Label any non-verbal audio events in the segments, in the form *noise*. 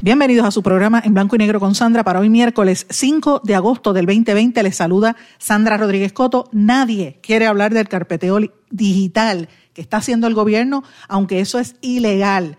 Bienvenidos a su programa en blanco y negro con Sandra para hoy miércoles 5 de agosto del 2020. Les saluda Sandra Rodríguez Coto. Nadie quiere hablar del carpeteo digital que está haciendo el gobierno, aunque eso es ilegal.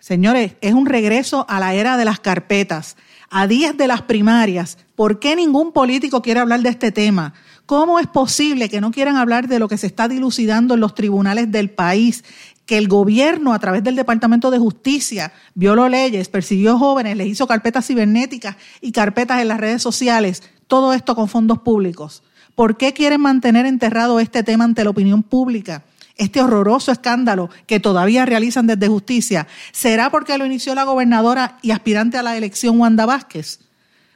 Señores, es un regreso a la era de las carpetas. A días de las primarias, ¿por qué ningún político quiere hablar de este tema? ¿Cómo es posible que no quieran hablar de lo que se está dilucidando en los tribunales del país? Que el gobierno, a través del Departamento de Justicia, violó leyes, persiguió jóvenes, les hizo carpetas cibernéticas y carpetas en las redes sociales, todo esto con fondos públicos. ¿Por qué quieren mantener enterrado este tema ante la opinión pública? Este horroroso escándalo que todavía realizan desde justicia, ¿será porque lo inició la gobernadora y aspirante a la elección Wanda Vázquez?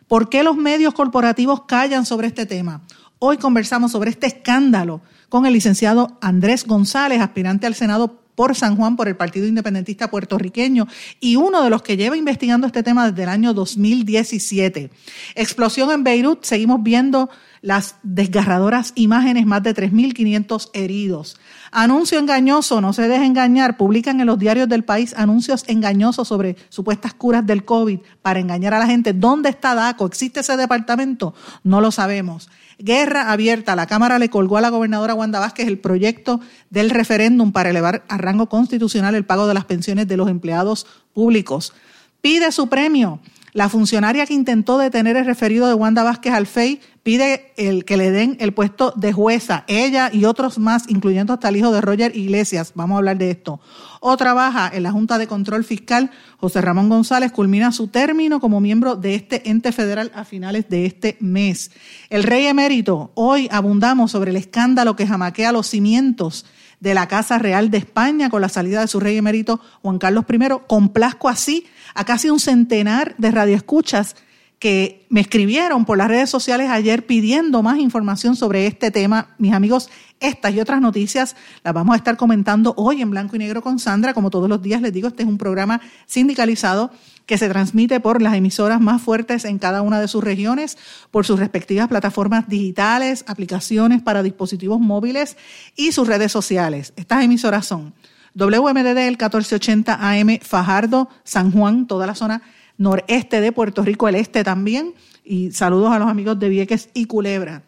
¿Por qué los medios corporativos callan sobre este tema? Hoy conversamos sobre este escándalo con el licenciado Andrés González, aspirante al Senado por San Juan por el Partido Independentista Puertorriqueño y uno de los que lleva investigando este tema desde el año 2017. Explosión en Beirut, seguimos viendo las desgarradoras imágenes, más de 3.500 heridos. Anuncio engañoso, no se deje engañar, publican en los diarios del país anuncios engañosos sobre supuestas curas del COVID para engañar a la gente. ¿Dónde está DACO? ¿Existe ese departamento? No lo sabemos. Guerra abierta. La Cámara le colgó a la gobernadora Wanda Vázquez el proyecto del referéndum para elevar a rango constitucional el pago de las pensiones de los empleados públicos. Pide su premio. La funcionaria que intentó detener el referido de Wanda Vázquez al FEI pide el, que le den el puesto de jueza, ella y otros más, incluyendo hasta el hijo de Roger Iglesias. Vamos a hablar de esto. O trabaja en la Junta de Control Fiscal. José Ramón González culmina su término como miembro de este ente federal a finales de este mes. El rey emérito, hoy abundamos sobre el escándalo que jamaquea los cimientos de la Casa Real de España con la salida de su rey emérito Juan Carlos I. Complazco así a casi un centenar de radioescuchas que me escribieron por las redes sociales ayer pidiendo más información sobre este tema. Mis amigos, estas y otras noticias las vamos a estar comentando hoy en blanco y negro con Sandra. Como todos los días les digo, este es un programa sindicalizado que se transmite por las emisoras más fuertes en cada una de sus regiones, por sus respectivas plataformas digitales, aplicaciones para dispositivos móviles y sus redes sociales. Estas emisoras son WMDD el 1480 AM Fajardo, San Juan, toda la zona noreste de Puerto Rico, el este también. Y saludos a los amigos de Vieques y Culebra.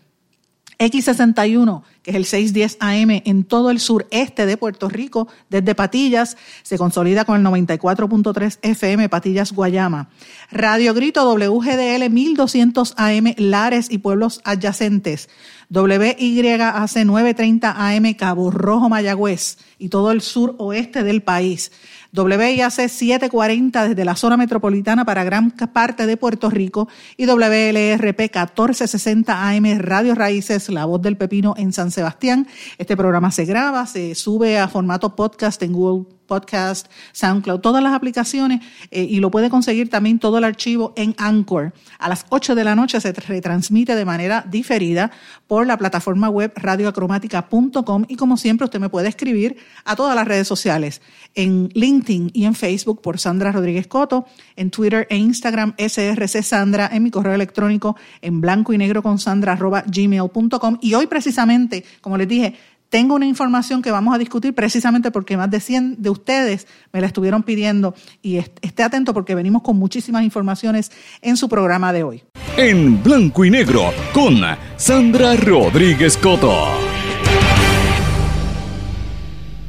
X61, que es el 610 AM en todo el sureste de Puerto Rico, desde Patillas, se consolida con el 94.3 FM Patillas Guayama. Radio Grito WGDL 1200 AM Lares y pueblos adyacentes. WYAC 930 AM Cabo Rojo Mayagüez y todo el sur oeste del país. WIAC 740 desde la zona metropolitana para gran parte de Puerto Rico y WLRP 1460 AM Radio Raíces, La Voz del Pepino en San Sebastián. Este programa se graba, se sube a formato podcast en Google Podcast, SoundCloud, todas las aplicaciones eh, y lo puede conseguir también todo el archivo en Anchor. A las 8 de la noche se retransmite de manera diferida por la plataforma web radioacromática.com y como siempre usted me puede escribir a todas las redes sociales, en LinkedIn y en Facebook por Sandra Rodríguez Coto, en Twitter e Instagram SRC Sandra, en mi correo electrónico en blanco y negro con Sandra gmail.com y hoy precisamente, como les dije, tengo una información que vamos a discutir precisamente porque más de 100 de ustedes me la estuvieron pidiendo y esté atento porque venimos con muchísimas informaciones en su programa de hoy. En blanco y negro con Sandra Rodríguez Coto.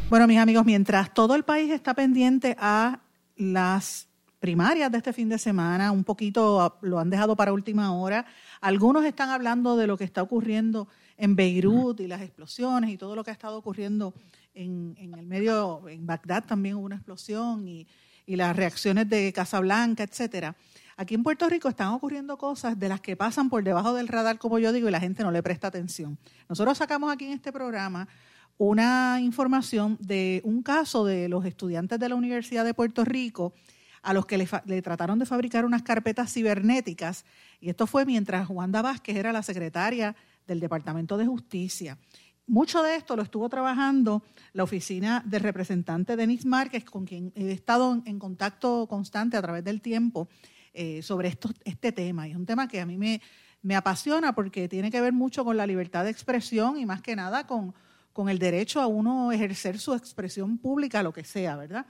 Bueno, mis amigos, mientras todo el país está pendiente a las primarias de este fin de semana, un poquito lo han dejado para última hora, algunos están hablando de lo que está ocurriendo en Beirut y las explosiones y todo lo que ha estado ocurriendo en, el medio, en Bagdad también hubo una explosión y, las reacciones de Casablanca, etcétera. Aquí en Puerto Rico están ocurriendo cosas de las que pasan por debajo del radar, como yo digo, y la gente no le presta atención. Nosotros sacamos aquí en este programa una información de un caso de los estudiantes de la Universidad de Puerto Rico a los que le, trataron de fabricar unas carpetas cibernéticas. Y esto fue mientras Wanda Vázquez era la secretaria del Departamento de Justicia. Mucho de esto lo estuvo trabajando la oficina del representante Denis Márquez, con quien he estado en contacto constante a través del tiempo eh, sobre esto, este tema. Y es un tema que a mí me, me apasiona porque tiene que ver mucho con la libertad de expresión y más que nada con, con el derecho a uno ejercer su expresión pública, lo que sea, ¿verdad?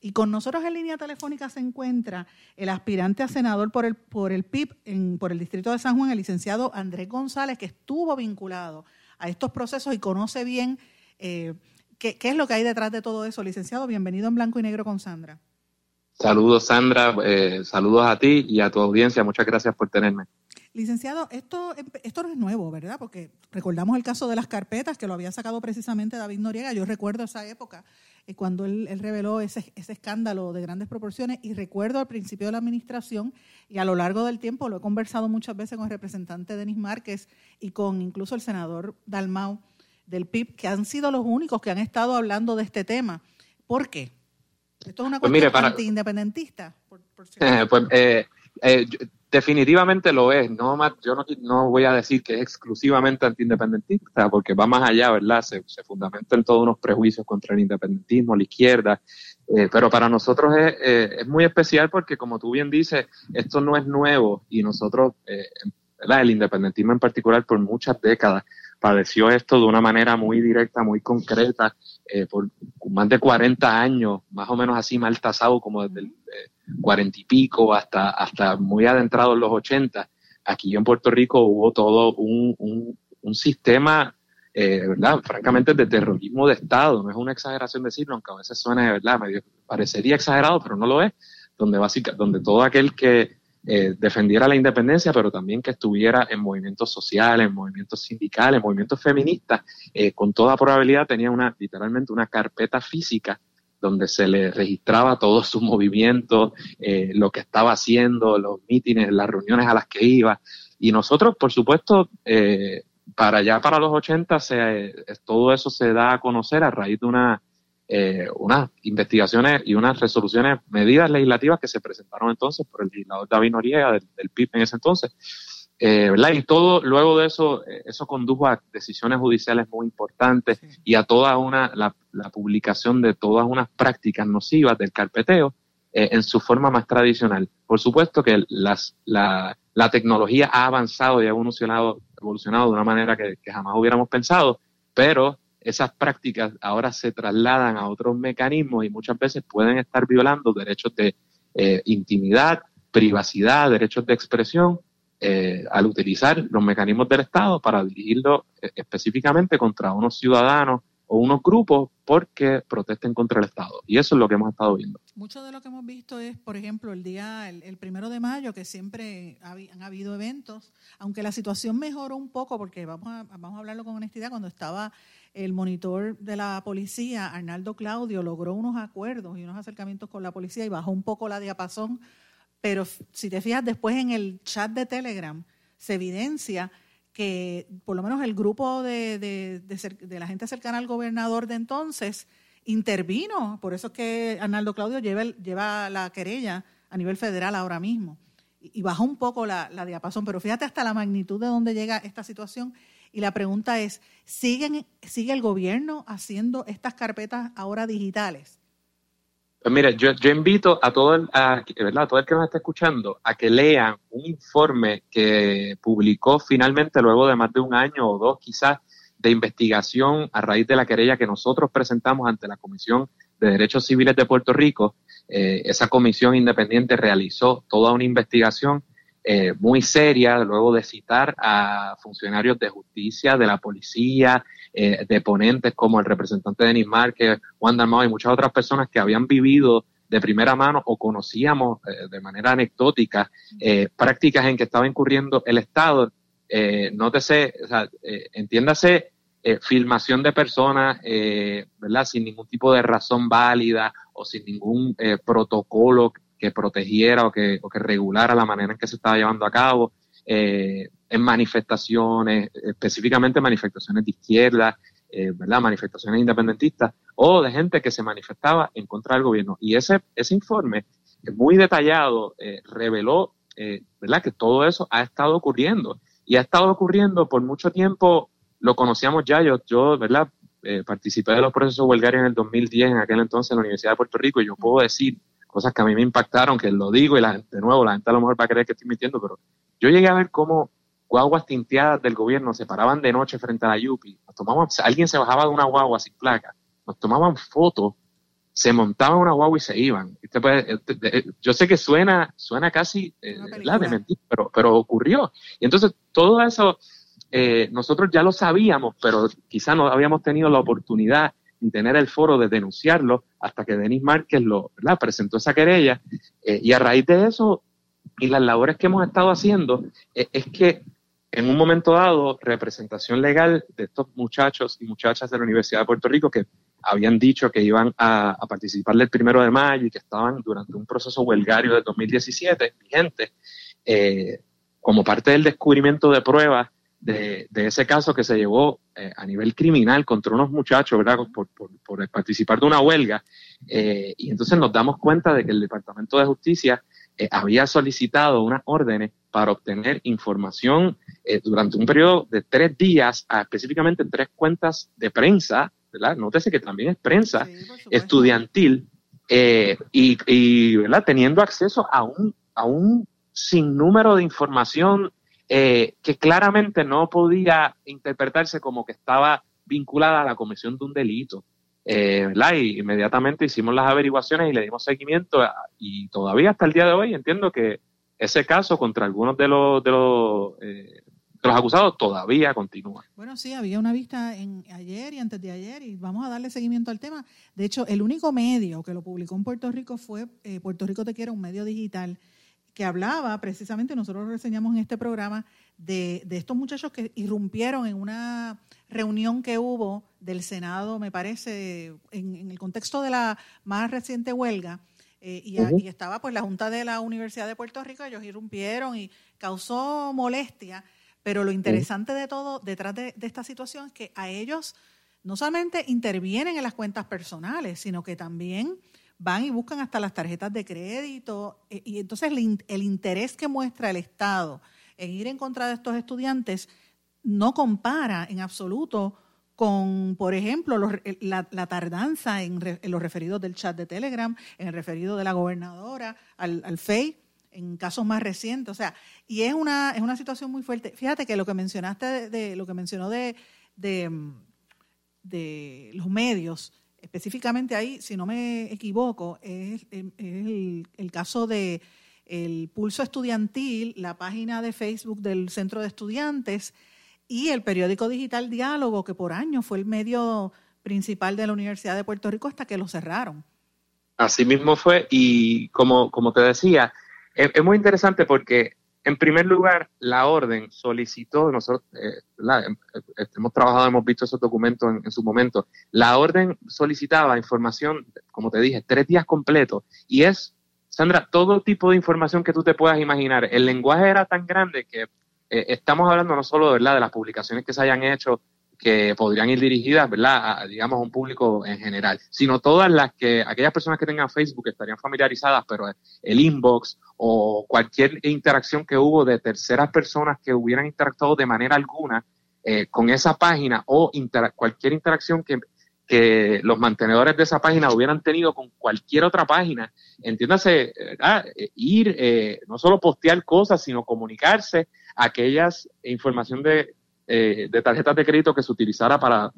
Y con nosotros en línea telefónica se encuentra el aspirante a senador por el, por el PIB, en, por el Distrito de San Juan, el licenciado Andrés González, que estuvo vinculado a estos procesos y conoce bien eh, qué, qué, es lo que hay detrás de todo eso. Licenciado, bienvenido en Blanco y Negro con Sandra. Saludos, Sandra. Eh, saludos a ti y a tu audiencia. Muchas gracias por tenerme. Licenciado, esto, esto no es nuevo, ¿verdad? Porque recordamos el caso de las carpetas que lo había sacado precisamente David Noriega. Yo recuerdo esa época eh, cuando él, reveló ese, ese, escándalo de grandes proporciones y recuerdo al principio de la administración y a lo largo del tiempo lo he conversado muchas veces con el representante Denis Márquez y con incluso el senador Dalmau del PIB, que han sido los únicos que han estado hablando de este tema. ¿Por qué? Esto es una pues cuestión anti-independentista. pues, eh, eh, Definitivamente lo es. No, yo no, voy a decir que es exclusivamente antiindependentista, porque va más allá, ¿verdad? Se, fundamenta en todos unos prejuicios contra el independentismo, la izquierda. Eh, pero para nosotros es, eh, es, muy especial porque, como tú bien dices, esto no es nuevo y nosotros, eh, ¿verdad? El independentismo en particular, por muchas décadas, padeció esto de una manera muy directa, muy concreta, por más de 40 años, más o menos así mal tasado, como desde el cuarenta y pico hasta, hasta muy adentrado en los ochenta, aquí en Puerto Rico hubo todo un, un, sistema, eh, ¿verdad? Francamente, de terrorismo de Estado. No es una exageración decirlo, aunque a veces suena de verdad, medio, parecería exagerado, pero no lo es, donde, básica, donde todo aquel que eh, defendiera la independencia, pero también que estuviera en movimientos sociales, en movimientos sindicales, en movimientos feministas, eh, con toda probabilidad tenía una, literalmente una carpeta física donde se le registraba todos sus movimientos, eh, lo que estaba haciendo, los mítines, las reuniones a las que iba. Y nosotros, por supuesto, eh, para allá, para los 80, se, todo eso se da a conocer a raíz de una, eh, unas investigaciones y unas resoluciones, medidas legislativas que se presentaron entonces por el legislador David Noriega del, del PIB en ese entonces. Eh, ¿verdad? Y todo, luego de eso, eh, eso condujo a decisiones judiciales muy importantes y a toda una, la, publicación de todas unas prácticas nocivas del carpeteo eh, en su forma más tradicional. Por supuesto que las, la, la tecnología ha avanzado y ha evolucionado, evolucionado de una manera que, que jamás hubiéramos pensado, pero esas prácticas ahora se trasladan a otros mecanismos y muchas veces pueden estar violando derechos de intimidad, privacidad, derechos de expresión eh, al utilizar los mecanismos del Estado para dirigirlo eh, específicamente contra unos ciudadanos o unos grupos porque protesten contra el Estado. Y eso es lo que hemos estado viendo. Mucho de lo que hemos visto es, por ejemplo, el día, el, primero de mayo, que siempre han habido eventos, aunque la situación mejoró un poco, porque vamos a, vamos a hablarlo con honestidad, cuando estaba el monitor de la policía, Arnaldo Claudio, logró unos acuerdos y unos acercamientos con la policía y bajó un poco la diapasón pero si te fijas después en el chat de Telegram, se evidencia que por lo menos el grupo de, de, la gente cercana al gobernador de entonces intervino. Por eso es que Arnaldo Claudio lleva, lleva la querella a nivel federal ahora mismo. Y, bajó un poco la, la, diapasón, pero fíjate hasta la magnitud de dónde llega esta situación. Y la pregunta es, ¿siguen, ¿sigue el gobierno haciendo estas carpetas ahora digitales? Pues mira, yo, yo invito a todo, el, a, ¿verdad? todo el que nos está escuchando a que lean un informe que publicó finalmente luego de más de un año o dos quizás de investigación a raíz de la querella que nosotros presentamos ante la Comisión de Derechos Civiles de Puerto Rico. Eh, esa comisión independiente realizó toda una investigación eh, muy seria, luego de citar a funcionarios de justicia, de la policía, eh, de ponentes como el representante de Nismar, que Juan Dalmau y muchas otras personas que habían vivido de primera mano o conocíamos eh, de manera anecdótica eh, prácticas en que estaba incurriendo el Estado. Eh, nótese, o sea, entiéndase, filmación de personas, ¿verdad? Sin ningún tipo de razón válida o sin ningún protocolo que protegiera o que, o que regulara la manera en que se estaba llevando a cabo eh, en manifestaciones, específicamente manifestaciones de izquierda, eh, ¿verdad? manifestaciones independentistas o de gente que se manifestaba en contra del gobierno. Y ese, ese informe, muy detallado, eh, reveló ¿verdad? que todo eso ha estado ocurriendo. Y ha estado ocurriendo por mucho tiempo, lo conocíamos ya, yo, yo ¿verdad? participé de los procesos huelgarios en el 2010, en aquel entonces en la Universidad de Puerto Rico, y yo puedo decir cosas que a mí me impactaron, que lo digo y la, de nuevo la gente a lo mejor va a creer que estoy mintiendo, pero yo llegué a ver cómo guaguas tinteadas del gobierno se paraban de noche frente a la Yupi, nos tomaban, alguien se bajaba de una guagua sin placa, nos tomaban fotos, se montaban una guagua y se iban. Eh, yo sé que suena, suena casi eh, de mentir, pero, pero ocurrió. Y entonces todo eso eh, nosotros ya lo sabíamos, pero quizá no habíamos tenido la oportunidad tener el foro de denunciarlo hasta que Denis Márquez lo presentó esa querella. Eh, y a raíz de eso y las labores que hemos estado haciendo, eh, es que en un momento dado, representación legal de estos muchachos y muchachas de la Universidad de Puerto Rico que habían dicho que iban a, participar del primero de mayo y que estaban durante un proceso huelgario del 2017 vigente, eh, como parte del descubrimiento de pruebas de, ese caso que se llevó eh, a nivel criminal contra unos muchachos, ¿verdad? Por, participar de una huelga. Eh, y entonces nos damos cuenta de que el Departamento de Justicia eh, había solicitado unas órdenes para obtener información durante un periodo de tres días, a específicamente tres cuentas de prensa, ¿verdad? Nótese que también es prensa estudiantil, y, y, ¿verdad? Teniendo acceso a un, a un sinnúmero de información eh, que claramente no podía interpretarse como que estaba vinculada a la comisión de un delito. Eh, Y inmediatamente hicimos las averiguaciones y le dimos seguimiento y todavía hasta el día de hoy entiendo que ese caso contra algunos de los, de los, eh, de los acusados todavía continúa. Bueno, sí, había una vista en ayer y antes de ayer y vamos a darle seguimiento al tema. De hecho, el único medio que lo publicó en Puerto Rico fue eh, Puerto Rico Te Quiere, un medio digital que hablaba precisamente, nosotros reseñamos en este programa, de, estos muchachos que irrumpieron en una reunión que hubo del Senado, me parece, en, el contexto de la más reciente huelga, eh, y, estaba pues la Junta de la Universidad de Puerto Rico, ellos irrumpieron y causó molestia, pero lo interesante de todo detrás de, de esta situación es que a ellos no solamente intervienen en las cuentas personales, sino que también van y buscan hasta las tarjetas de crédito. Eh, y entonces el, interés que muestra el Estado en ir en contra de estos estudiantes no compara en absoluto con, por ejemplo, la, tardanza en, los referidos del chat de Telegram, en el referido de la gobernadora al, al FEI, en casos más recientes. O sea, y es una, es una situación muy fuerte. Fíjate que lo que mencionaste, de, lo que mencionó de, de, de los medios, específicamente ahí, si no me equivoco, es, el, caso de el pulso estudiantil, la página de Facebook del Centro de Estudiantes y el periódico digital Diálogo, que por años fue el medio principal de la Universidad de Puerto Rico hasta que lo cerraron. Así mismo fue, y como, como te decía, es muy interesante porque en primer lugar, la orden solicitó, nosotros eh, em, eh, hemos trabajado, hemos visto esos documentos en, su momento, la orden solicitaba información, como te dije, tres días completos, y es, Sandra, todo tipo de información que tú te puedas imaginar. El lenguaje era tan grande que eh, estamos hablando no solo de las publicaciones que se hayan hecho que podrían ir dirigidas, ¿verdad?, a, digamos, a un público en general, sino todas las que, aquellas personas que tengan Facebook estarían familiarizadas, pero el inbox o cualquier interacción que hubo de terceras personas que hubieran interactuado de manera alguna eh, con esa página o cualquier interacción que, que los mantenedores de esa página hubieran tenido con cualquier otra página, entiéndase, eh, ir, eh, no solo postear cosas, sino comunicarse aquellas información de eh, de tarjetas de crédito que se utilizara para,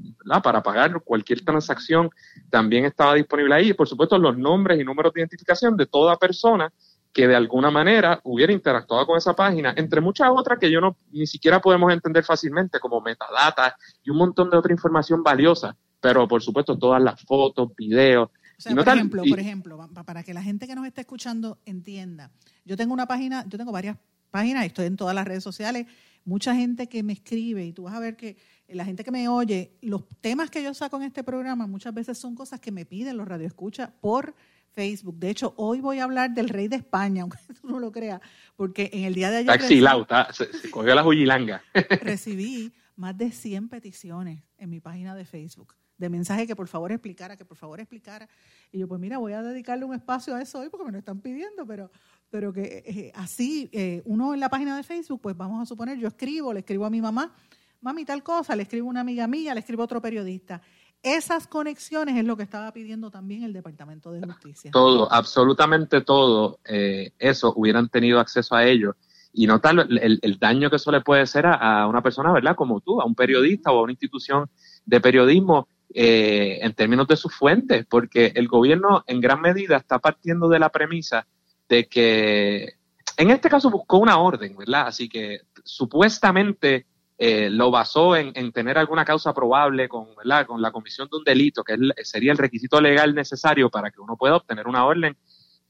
para pagar cualquier transacción también estaba disponible ahí. Y por supuesto, los nombres y números de identificación de toda persona que de alguna manera hubiera interactuado con esa página, entre muchas otras que yo no ni siquiera podemos entender fácilmente, como metadata y un montón de otra información valiosa. Pero por supuesto, todas las fotos, videos. por, ejemplo, por ejemplo, para que la gente que nos está escuchando entienda, yo tengo una página, yo tengo varias páginas, estoy en todas las redes sociales, mucha gente que me escribe y tú vas a ver que la gente que me oye, los temas que yo saco en este programa muchas veces son cosas que me piden los radioescuchas por Facebook. De hecho, hoy voy a hablar del rey de España, *laughs* aunque tú no lo creas, porque en el día de ayer... Está exilado, se, cogió la *laughs* recibí más de 100 peticiones en mi página de Facebook de mensaje que por favor explicara, que por favor explicara. Y yo, pues mira, voy a dedicarle un espacio a eso hoy porque me lo están pidiendo, pero, pero que eh, así eh, uno en la página de Facebook, pues vamos a suponer, yo escribo, le escribo a mi mamá, mami tal cosa, le escribo a una amiga mía, le escribo a otro periodista. Esas conexiones es lo que estaba pidiendo también el Departamento de Justicia. Todo, absolutamente todo, eh, eso, hubieran tenido acceso a ello. Y notar el, el, daño que eso le puede hacer a, a, una persona, ¿verdad? Como tú, a un periodista o a una institución de periodismo eh, en términos de sus fuentes, porque el gobierno en gran medida está partiendo de la premisa de que, en este caso buscó una orden, ¿verdad? Así que supuestamente eh, lo basó en, tener alguna causa probable con, ¿verdad? con la comisión de un delito, que sería el requisito legal necesario para que uno pueda obtener una orden,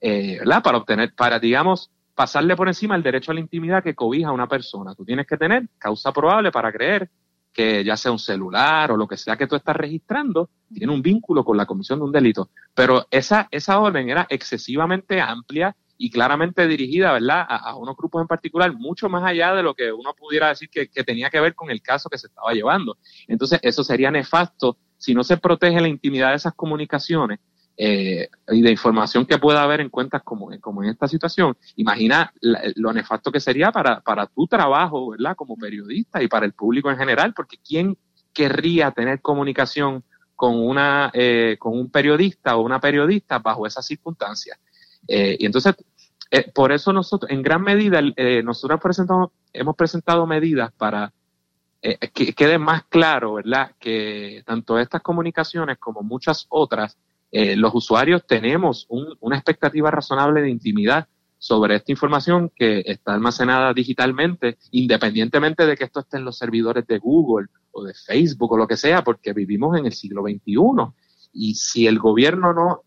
eh, ¿verdad? Para obtener, para, digamos, pasarle por encima el derecho a la intimidad que cobija a una persona. Tú tienes que tener causa probable para creer que ya sea un celular o lo que sea que tú estás registrando, tiene un vínculo con la comisión de un delito. Pero esa, esa orden era excesivamente amplia y claramente dirigida, ¿verdad?, a, unos grupos en particular, mucho más allá de lo que uno pudiera decir que, que, tenía que ver con el caso que se estaba llevando. Entonces, eso sería nefasto si no se protege la intimidad de esas comunicaciones eh, y de información que pueda haber en cuentas como, como en esta situación, imagina lo nefasto que sería para, para tu trabajo, ¿verdad? Como periodista y para el público en general, porque ¿quién querría tener comunicación con, una, eh, con un periodista o una periodista bajo esas circunstancias? Eh, y entonces, eh, por eso nosotros, en gran medida, eh, nosotros presentamos, hemos presentado medidas para que quede más claro, ¿verdad? Que tanto estas comunicaciones como muchas otras eh, los usuarios tenemos una expectativa razonable de intimidad sobre esta información que está almacenada digitalmente, independientemente de que esto esté en los servidores de Google o de Facebook o lo que sea, porque vivimos en el siglo XXI. Y si el gobierno no,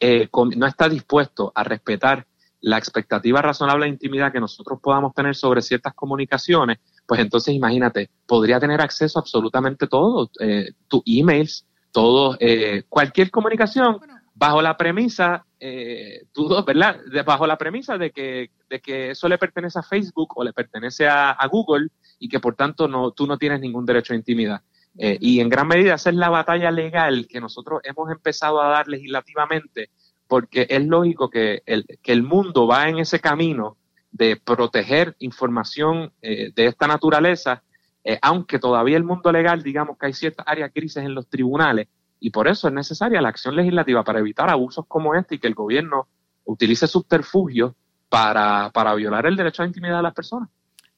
eh, no está dispuesto a respetar la expectativa razonable de intimidad que nosotros podamos tener sobre ciertas comunicaciones, pues entonces imagínate, podría tener acceso a absolutamente todo, eh, tus emails, todo, eh, cualquier comunicación bajo la premisa, eh, ¿verdad? bajo la premisa de que, de que eso le pertenece a Facebook o le pertenece a, Google y que por tanto no, tú no tienes ningún derecho a intimidad. Eh, y en gran medida esa es la batalla legal que nosotros hemos empezado a dar legislativamente, porque es lógico que el, que el mundo va en ese camino de proteger información eh, de esta naturaleza eh, aunque todavía el mundo legal, digamos que hay ciertas áreas grises en los tribunales, y por eso es necesaria la acción legislativa para evitar abusos como este y que el gobierno utilice subterfugios para, para violar el derecho a la intimidad de las personas.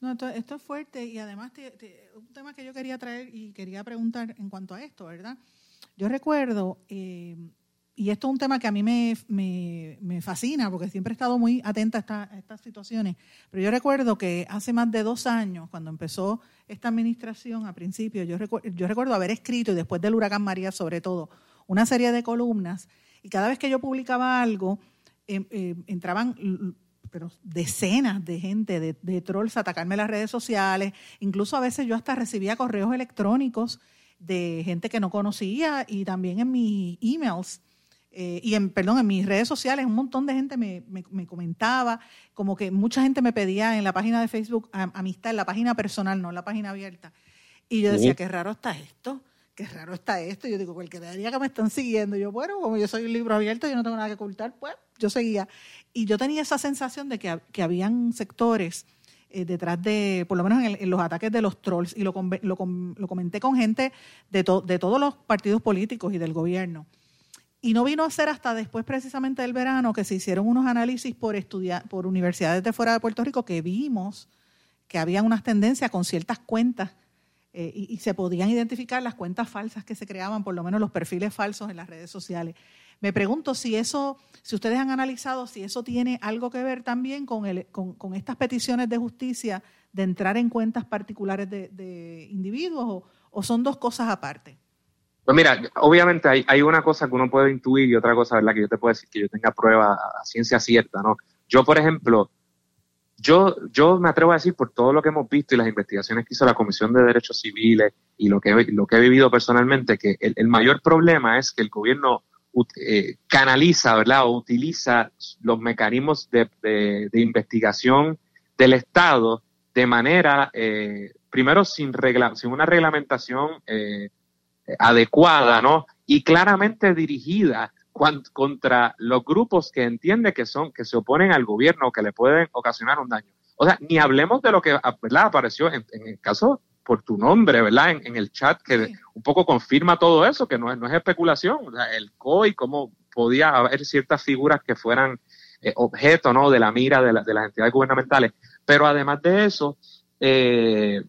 No, esto, es fuerte y además un tema que yo quería traer y quería preguntar en cuanto a esto, ¿verdad? Yo recuerdo eh, y esto es un tema que a mí me, me, fascina porque siempre he estado muy atenta a, estas situaciones. Pero yo recuerdo que hace más de dos años, cuando empezó esta administración, a principio, yo, yo recuerdo haber escrito, y después del huracán María sobre todo, una serie de columnas. Y cada vez que yo publicaba algo, em, em, entraban pero decenas de gente, de, de trolls atacarme en las redes sociales. Incluso a veces yo hasta recibía correos electrónicos de gente que no conocía y también en mis emails eh, y en, perdón, en mis redes sociales un montón de gente me, me, comentaba, como que mucha gente me pedía en la página de Facebook amistad, en la página personal, no en la página abierta. Y yo decía, qué raro está esto, qué raro está esto. Y yo digo, cualquier día que me están siguiendo, yo, bueno, como yo soy un libro abierto, yo no tengo nada que ocultar, pues yo seguía. Y yo tenía esa sensación de que, que habían sectores eh, detrás de, por lo menos en, los ataques de los trolls, y lo, lo, comenté con gente de, de todos los partidos políticos y del gobierno y no vino a ser hasta después precisamente del verano que se hicieron unos análisis por, estudiar, por universidades de fuera de Puerto Rico que vimos que había unas tendencias con ciertas cuentas eh, y, se podían identificar las cuentas falsas que se creaban, por lo menos los perfiles falsos en las redes sociales. Me pregunto si eso, si ustedes han analizado, si eso tiene algo que ver también con, el, con, estas peticiones de justicia de entrar en cuentas particulares de, individuos o son dos cosas aparte. Pues mira, obviamente hay, una cosa que uno puede intuir y otra cosa, ¿verdad? Que yo te puedo decir que yo tenga prueba a ciencia cierta, ¿no? Yo, por ejemplo, yo, yo me atrevo a decir por todo lo que hemos visto y las investigaciones que hizo la Comisión de Derechos Civiles y lo que, lo que he vivido personalmente, que el, mayor problema es que el gobierno eh, canaliza, ¿verdad? O utiliza los mecanismos de, de, investigación del Estado de manera, eh, primero sin, regla, sin una reglamentación eh, adecuada, ¿no? Y claramente dirigida contra los grupos que entiende que son, que se oponen al gobierno, que le pueden ocasionar un daño. O sea, ni hablemos de lo que ¿verdad? apareció en, el caso por tu nombre, ¿verdad? En, el chat, que un poco confirma todo eso, que no es, no es especulación. O sea, el COI, cómo podía haber ciertas figuras que fueran eh, objeto, ¿no? De la mira de, de, las entidades gubernamentales. Pero además de eso, eh,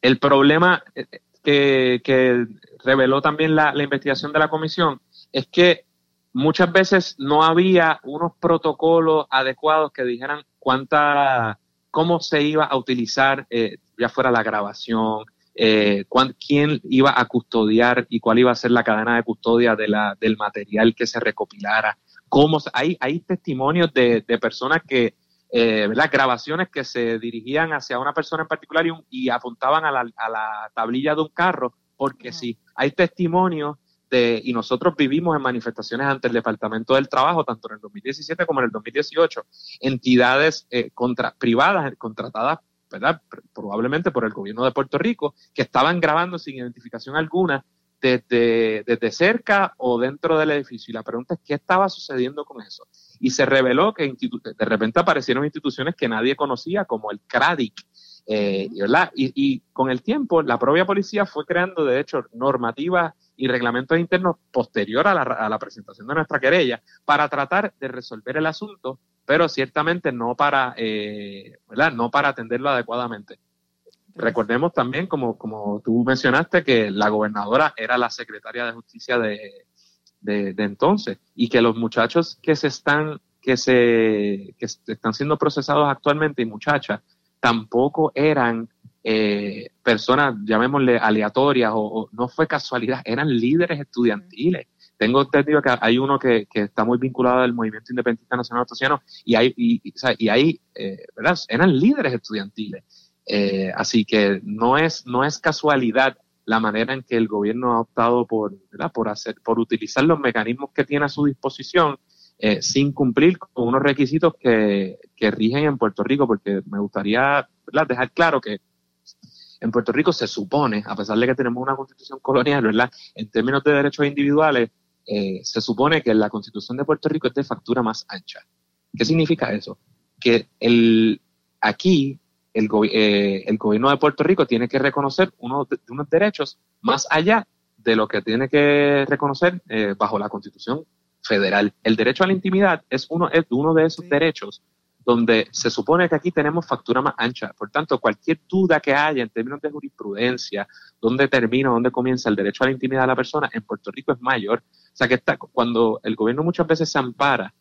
el problema eh, que, que reveló también la, la investigación de la comisión es que muchas veces no había unos protocolos adecuados que dijeran cuánta, cómo se iba a utilizar, eh, ya fuera la grabación, eh, quién iba a custodiar y cuál iba a ser la cadena de custodia de la, del material que se recopilara. Cómo, hay, hay testimonios de, de personas que, eh, las grabaciones que se dirigían hacia una persona en particular y, y apuntaban a la, a la, tablilla de un carro, porque sí, hay testimonios y nosotros vivimos en manifestaciones ante el Departamento del Trabajo, tanto en el 2017 como en el 2018, entidades eh, contra, privadas contratadas ¿verdad? probablemente por el gobierno de Puerto Rico, que estaban grabando sin identificación alguna desde, desde cerca o dentro del edificio. Y la pregunta es, ¿qué estaba sucediendo con eso? Y se reveló que de repente aparecieron instituciones que nadie conocía, como el CRADIC, eh, y, y, con el tiempo, la propia policía fue creando, de hecho, normativas y reglamentos internos posterior a la, a la, presentación de nuestra querella para tratar de resolver el asunto, pero ciertamente no para, eh, ¿verdad? No para atenderlo adecuadamente. Recordemos también, como, como tú mencionaste, que la gobernadora era la secretaria de justicia de, de, de entonces y que los muchachos que se están que se que están siendo procesados actualmente y muchachas tampoco eran eh, personas, llamémosle aleatorias o, no fue casualidad, eran líderes estudiantiles. Tengo entendido que hay uno que, está muy vinculado al movimiento independentista nacional australiano y hay, y, y, hay eh, ¿verdad? Eran líderes estudiantiles. Eh, así que no es, no es casualidad la manera en que el gobierno ha optado por, ¿verdad? por hacer, por utilizar los mecanismos que tiene a su disposición eh, sin cumplir con unos requisitos que, que, rigen en Puerto Rico, porque me gustaría dejar claro que en Puerto Rico se supone, a pesar de que tenemos una constitución colonial, ¿verdad? En términos de derechos individuales, eh, se supone que la constitución de Puerto Rico es de factura más ancha. ¿Qué significa eso? Que el, aquí el, eh, gobierno de Puerto Rico tiene que reconocer unos, unos derechos más allá de lo que tiene que reconocer eh, bajo la constitución federal. El derecho a la intimidad es uno, es uno de esos derechos donde se supone que aquí tenemos factura más ancha. Por tanto, cualquier duda que haya en términos de jurisprudencia, dónde termina, dónde comienza el derecho a la intimidad de la persona, en Puerto Rico es mayor. O sea que está, cuando el gobierno muchas veces se ampara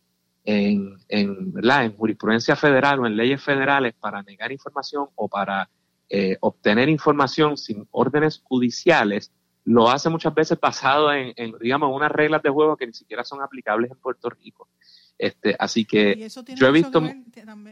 en, en, en jurisprudencia federal o en leyes federales para negar información o para eh, obtener información sin órdenes judiciales, lo hace muchas veces basado en, en, digamos, unas reglas de juego que ni siquiera son aplicables en Puerto Rico. Este, así que yo he visto...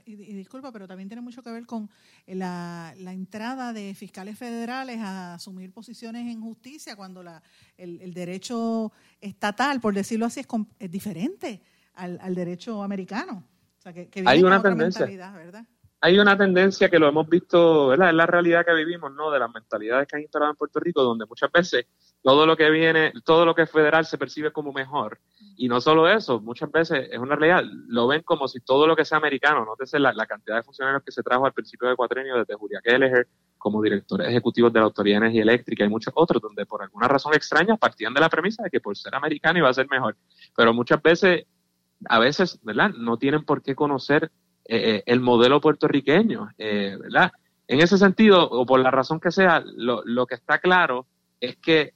y, disculpa, pero también tiene mucho que ver con la, entrada de fiscales federales a asumir posiciones en justicia cuando la, el, derecho estatal, por decirlo así, es, diferente al, al, derecho americano. O sea, que, Hay una tendencia. ¿verdad? Hay una tendencia que lo hemos visto, ¿verdad? Es la realidad que vivimos, ¿no? De las mentalidades que han instalado en Puerto Rico, donde muchas veces todo lo que viene, todo lo que es federal se percibe como mejor. Y no solo eso, muchas veces es una realidad, lo ven como si todo lo que sea americano, no la, la cantidad de funcionarios que se trajo al principio de cuatrenio desde Julia Kelleher como directores ejecutivos de la Autoridad de Energía Eléctrica y muchos otros, donde por alguna razón extraña partían de la premisa de que por ser americano iba a ser mejor. Pero muchas veces, a veces, ¿verdad? No tienen por qué conocer eh, eh, el modelo puertorriqueño, eh, ¿verdad? En ese sentido, o por la razón que sea, lo, lo que está claro es que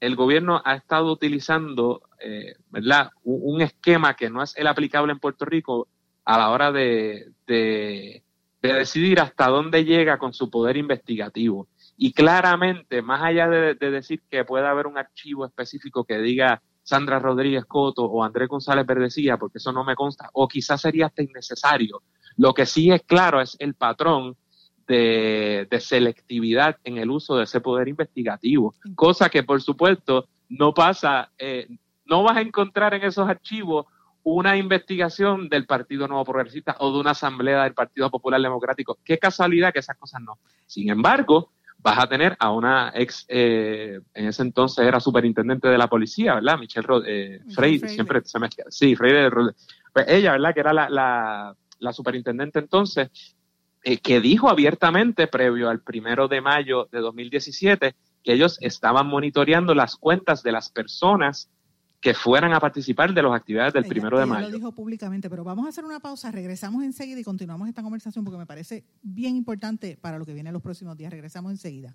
el gobierno ha estado utilizando, eh, ¿verdad? Un, esquema que no es el aplicable en Puerto Rico a la hora de, de, decidir hasta dónde llega con su poder investigativo. Y claramente, más allá de, decir que pueda haber un archivo específico que diga Sandra Rodríguez Coto o Andrés González Verdecía, porque eso no me consta, o quizás sería hasta innecesario. Lo que sí es claro es el patrón de, selectividad en el uso de ese poder investigativo, cosa que por supuesto no pasa, eh, no vas a encontrar en esos archivos una investigación del Partido Nuevo Progresista o de una asamblea del Partido Popular Democrático. Qué casualidad que esas cosas no. Sin embargo, vas a tener a una ex, eh, en ese entonces era superintendente de la policía, ¿verdad? Michelle eh, Freire, siempre se me Sí, Freire. Pues ella, ¿verdad? Que era la, la, la superintendente entonces, eh, que dijo abiertamente, previo al primero de mayo de 2017, que ellos estaban monitoreando las cuentas de las personas que fueran a participar de las actividades del primero de mayo. lo dijo públicamente, pero vamos a hacer una pausa, regresamos enseguida y continuamos esta conversación porque me parece bien importante para lo que viene en los próximos días. Regresamos enseguida.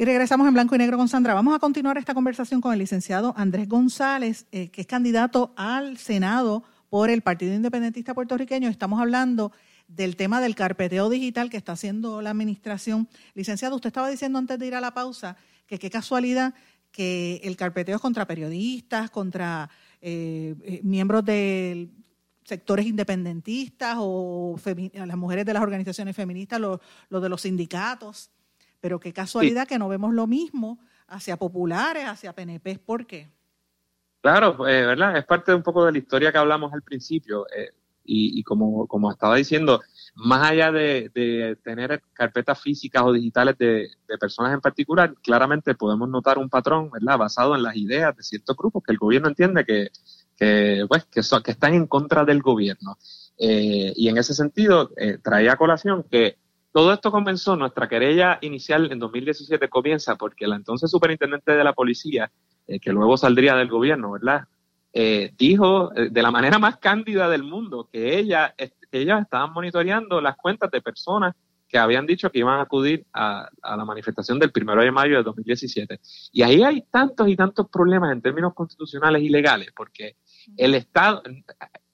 Y regresamos en blanco y negro con Sandra. Vamos a continuar esta conversación con el licenciado Andrés González, eh, que es candidato al Senado por el Partido Independentista Puertorriqueño. Estamos hablando del tema del carpeteo digital que está haciendo la administración. Licenciado, usted estaba diciendo antes de ir a la pausa que qué casualidad que el carpeteo es contra periodistas, contra eh, eh, miembros de sectores independentistas o las mujeres de las organizaciones feministas, los de los sindicatos. Pero qué casualidad que no vemos lo mismo hacia populares, hacia PNP. ¿Por qué? Claro, eh, ¿verdad? Es parte de un poco de la historia que hablamos al principio. Eh, y, como, como estaba diciendo, más allá de, tener carpetas físicas o digitales de, personas en particular, claramente podemos notar un patrón, ¿verdad? Basado en las ideas de ciertos grupos que el gobierno entiende que, que, pues, que, son, que están en contra del gobierno. Eh, y en ese sentido, traía a colación que todo esto comenzó, nuestra querella inicial en 2017 comienza porque la entonces superintendente de la policía, eh, que luego saldría del gobierno, ¿verdad? Eh, dijo eh, de la manera más cándida del mundo que ella, que ellas estaban monitoreando las cuentas de personas que habían dicho que iban a acudir a, la manifestación del primero de mayo de 2017. Y ahí hay tantos y tantos problemas en términos constitucionales y legales, porque el Estado,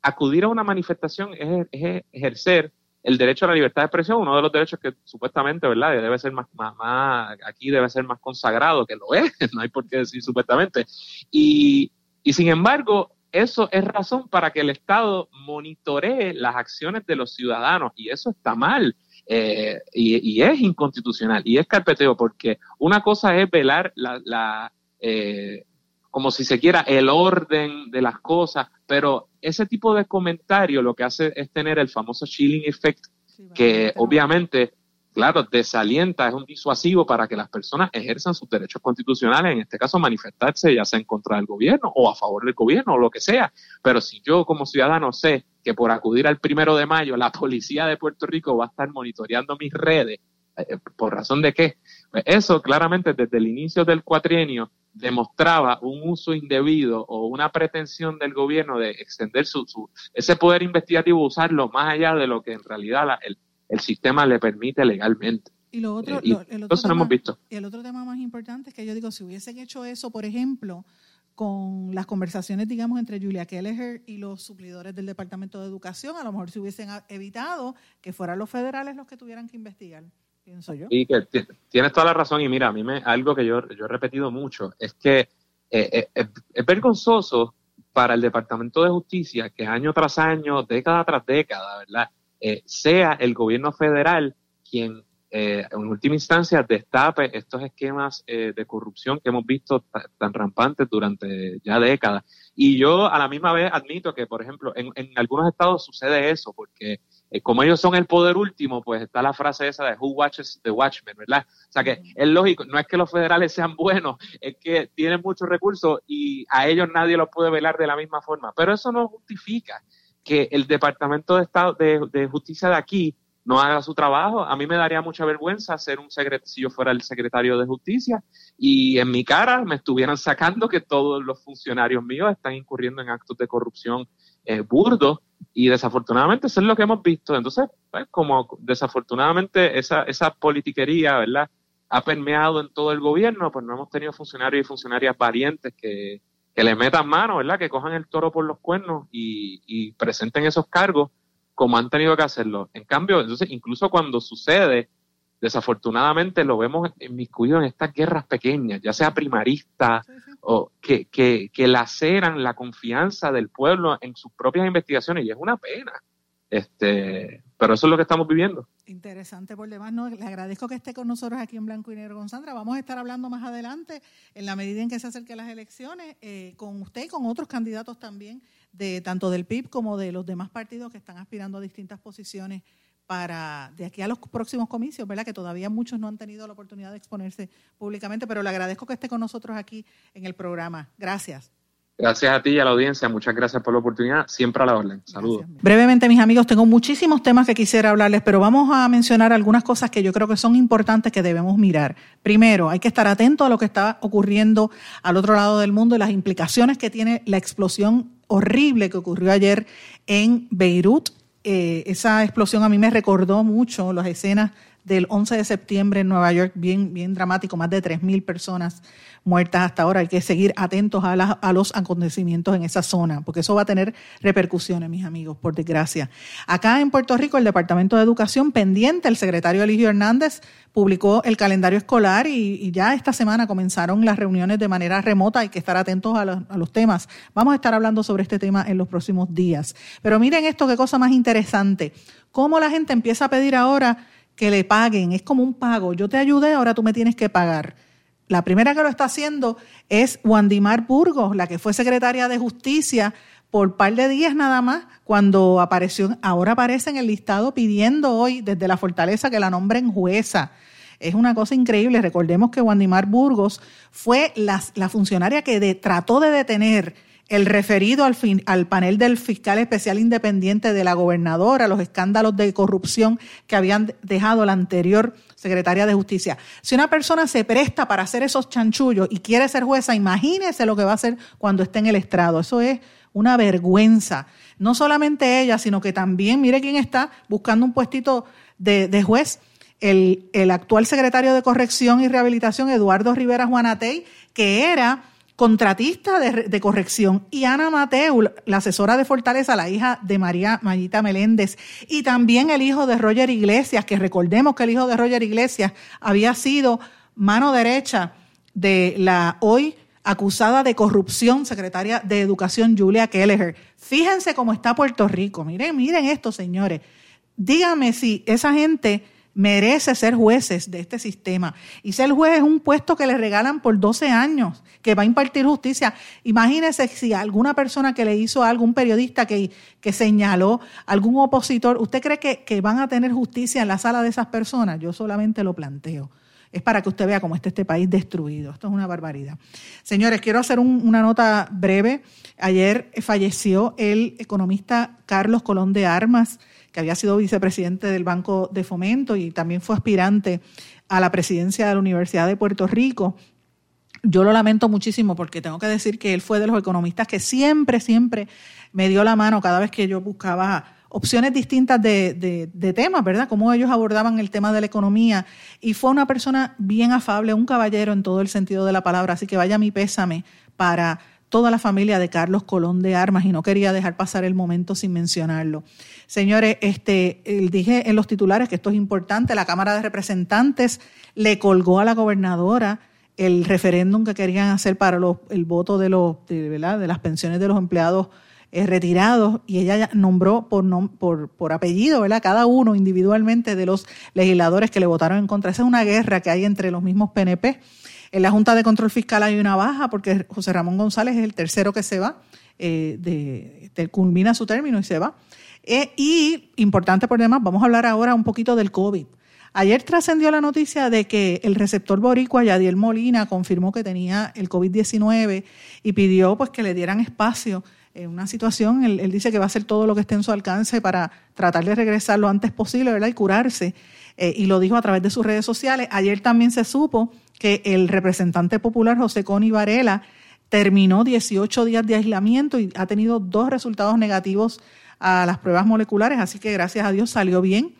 acudir a una manifestación es, es ejercer el derecho a la libertad de expresión, uno de los derechos que supuestamente, ¿verdad? Debe ser más, más, aquí debe ser más consagrado, que lo es, *laughs* no hay por qué decir supuestamente. Y, y sin embargo, eso es razón para que el Estado monitoree las acciones de los ciudadanos y eso está mal. Eh, y, es inconstitucional y es carpeteo porque una cosa es velar la, la eh, como si se quiera el orden de las cosas, pero ese tipo de comentario lo que hace es tener el famoso chilling effect, que obviamente, claro, desalienta, es un disuasivo para que las personas ejerzan sus derechos constitucionales, en este caso manifestarse ya sea en contra del gobierno o a favor del gobierno o lo que sea. Pero si yo como ciudadano sé que por acudir al primero de mayo la policía de Puerto Rico va a estar monitoreando mis redes, ¿por razón de qué? Eso claramente desde el inicio del cuatrienio demostraba un uso indebido o una pretensión del gobierno de extender su, ese poder investigativo, usarlo más allá de lo que en realidad el, sistema le permite legalmente. Y lo otro, eh, el otro tema, hemos visto. Y el otro tema más importante es que yo digo, si hubiesen hecho eso, por ejemplo, con las conversaciones, digamos, entre Julia Kelleher y los suplidores del Departamento de Educación, a lo mejor se hubiesen evitado que fueran los federales los que tuvieran que investigar Y que tienes toda la razón, y mira, a mí me, algo que yo, yo he repetido mucho es que eh, eh, es vergonzoso para el Departamento de Justicia que año tras año, década tras década, ¿verdad? Eh, sea el gobierno federal quien en última instancia destape estos esquemas de corrupción que hemos visto tan rampantes durante ya décadas. Y yo a la misma vez admito que, por ejemplo, en algunos estados sucede eso, porque eh, como ellos son el poder último, pues está la frase esa de Who watches the Watchmen, ¿verdad? O sea que es lógico, no es que los federales sean buenos, es que tienen muchos recursos y a ellos nadie los puede velar de la misma forma. Pero eso no justifica que el Departamento de Estado de, Justicia de aquí no haga su trabajo. A mí me daría mucha vergüenza ser un secretario, si yo fuera el secretario de Justicia y en mi cara me estuvieran sacando que todos los funcionarios míos están incurriendo en actos de corrupción eh, burdos y desafortunadamente eso es lo que hemos visto. Entonces, pues, como desafortunadamente esa, esa politiquería, ¿verdad? Ha permeado en todo el gobierno, pues no hemos tenido funcionarios y funcionarias valientes que, que le metan mano, ¿verdad? Que cojan el toro por los cuernos y, y presenten esos cargos como han tenido que hacerlo. En cambio, entonces, incluso cuando sucede, desafortunadamente lo vemos inmiscuido en estas guerras pequeñas, ya sea primaristas o que, que, que laceran la confianza del pueblo en sus propias investigaciones y es una pena. Este, pero eso es lo que estamos viviendo. Interesante por demás. No, le agradezco que esté con nosotros aquí en Blanco y Negro con Sandra. Vamos a estar hablando más adelante, en la medida en que se acerquen las elecciones, eh, con usted y con otros candidatos también, de tanto del PIB como de los demás partidos que están aspirando a distintas posiciones para de aquí a los próximos comicios, ¿verdad? Que todavía muchos no han tenido la oportunidad de exponerse públicamente, pero le agradezco que esté con nosotros aquí en el programa. Gracias. Gracias a ti y a la audiencia. Muchas gracias por la oportunidad. Siempre a la orden. Saludos. Brevemente, mis amigos, tengo muchísimos temas que quisiera hablarles, pero vamos a mencionar algunas cosas que yo creo que son importantes que debemos mirar. Primero, hay que estar atento a lo que está ocurriendo al otro lado del mundo y las implicaciones que tiene la explosión horrible que ocurrió ayer en Beirut. Eh, esa explosión a mí me recordó mucho las escenas del 11 de septiembre en Nueva York, bien, dramático, más de 3.000 personas muertas hasta ahora. Hay que seguir atentos a, a, los acontecimientos en esa zona, porque eso va a tener repercusiones, mis amigos, por desgracia. Acá en Puerto Rico, el Departamento de Educación pendiente, el secretario Eligio Hernández publicó el calendario escolar y, ya esta semana comenzaron las reuniones de manera remota. Hay que estar atentos a los, a los temas. Vamos a estar hablando sobre este tema en los próximos días. Pero miren esto, qué cosa más interesante. Cómo la gente empieza a pedir ahora que le paguen, es como un pago. Yo te ayudé, ahora tú me tienes que pagar. La primera que lo está haciendo es Wandimar Burgos, la que fue secretaria de Justicia por par de días nada más, cuando apareció, ahora aparece en el listado pidiendo hoy desde la fortaleza que la nombren jueza. Es una cosa increíble. Recordemos que Wandimar Burgos fue la, la funcionaria que trató de detener el referido al, panel del fiscal especial independiente de la gobernadora, los escándalos de corrupción que habían dejado la anterior secretaria de justicia. Si una persona se presta para hacer esos chanchullos y quiere ser jueza, imagínese lo que va a hacer cuando esté en el estrado. Eso es una vergüenza. No solamente ella, sino que también, mire quién está buscando un puestito de, juez, el actual secretario de Corrección y Rehabilitación, Eduardo Rivera Juanatey, que era contratista de, corrección, y Ana Mateu, la asesora de Fortaleza, la hija de María Mayita Meléndez, y también el hijo de Roger Iglesias, que recordemos que el hijo de Roger Iglesias había sido mano derecha de la hoy acusada de corrupción secretaria de Educación Julia Kelleher. Fíjense cómo está Puerto Rico. Miren, miren esto, señores. Díganme si esa gente merece ser jueces de este sistema. Y ser juez es un puesto que le regalan por 12 años, que va a impartir justicia. Imagínese si alguna persona que le hizo a algún periodista que, que señaló, algún opositor, ¿usted cree que, que van a tener justicia en la sala de esas personas? Yo solamente lo planteo es para que usted vea cómo está este país destruido. Esto es una barbaridad. Señores, quiero hacer una nota breve. Ayer falleció el economista Carlos Colón de Armas que había sido vicepresidente del Banco de Fomento y también fue aspirante a la presidencia de la Universidad de Puerto Rico. Yo lo lamento muchísimo porque tengo que decir que él fue de los economistas que siempre, siempre me dio la mano cada vez que yo buscaba opciones distintas de, de, temas, ¿verdad? Cómo ellos abordaban el tema de la economía. Y fue una persona bien afable, un caballero en todo el sentido de la palabra. Así que vaya mi pésame para toda la familia de Carlos Colón de Armas y no quería dejar pasar el momento sin mencionarlo. Señores, este, dije en los titulares que esto es importante, la Cámara de Representantes le colgó a la gobernadora el referéndum que querían hacer para el voto de, los, de, de las pensiones de los empleados eh, retirados y ella nombró por, por, por apellido, ¿verdad? Cada uno individualmente de los legisladores que le votaron en contra. Esa es una guerra que hay entre los mismos PNP. En la Junta de Control Fiscal hay una baja porque José Ramón González es el tercero que se va, eh, de, culmina su término y se va. Eh, y, importante por demás, vamos a hablar ahora un poquito del COVID. Ayer trascendió la noticia de que el receptor boricua Yadiel Molina confirmó que tenía el COVID-19 y pidió pues que le dieran espacio en una situación. Él, dice que va a hacer todo lo que esté en su alcance para tratar de regresar lo antes posible y curarse. Eh, y lo dijo a través de sus redes sociales. Ayer también se supo que el representante popular José Coni Varela terminó 18 días de aislamiento y ha tenido dos resultados negativos a las pruebas moleculares, así que gracias a Dios salió bien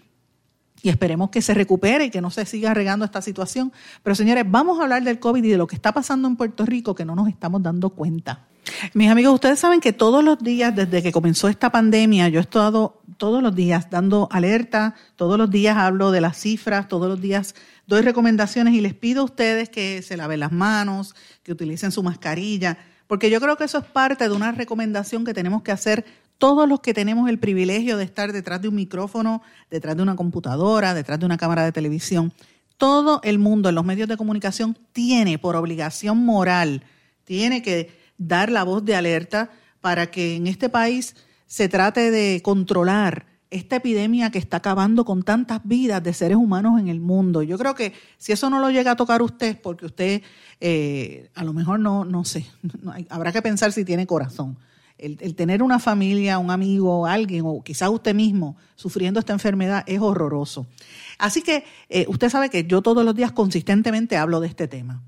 y esperemos que se recupere y que no se siga regando esta situación. Pero señores, vamos a hablar del COVID y de lo que está pasando en Puerto Rico que no nos estamos dando cuenta. Mis amigos, ustedes saben que todos los días, desde que comenzó esta pandemia, yo he estado todos los días dando alerta, todos los días hablo de las cifras, todos los días doy recomendaciones y les pido a ustedes que se laven las manos, que utilicen su mascarilla, porque yo creo que eso es parte de una recomendación que tenemos que hacer todos los que tenemos el privilegio de estar detrás de un micrófono, detrás de una computadora, detrás de una cámara de televisión. Todo el mundo en los medios de comunicación tiene por obligación moral, tiene que dar la voz de alerta para que en este país se trate de controlar esta epidemia que está acabando con tantas vidas de seres humanos en el mundo. Yo creo que si eso no lo llega a tocar usted, porque usted eh, a lo mejor no, no sé, *laughs* habrá que pensar si tiene corazón. El, tener una familia, un amigo, alguien, o quizás usted mismo sufriendo esta enfermedad es horroroso. Así que eh, usted sabe que yo todos los días consistentemente hablo de este tema.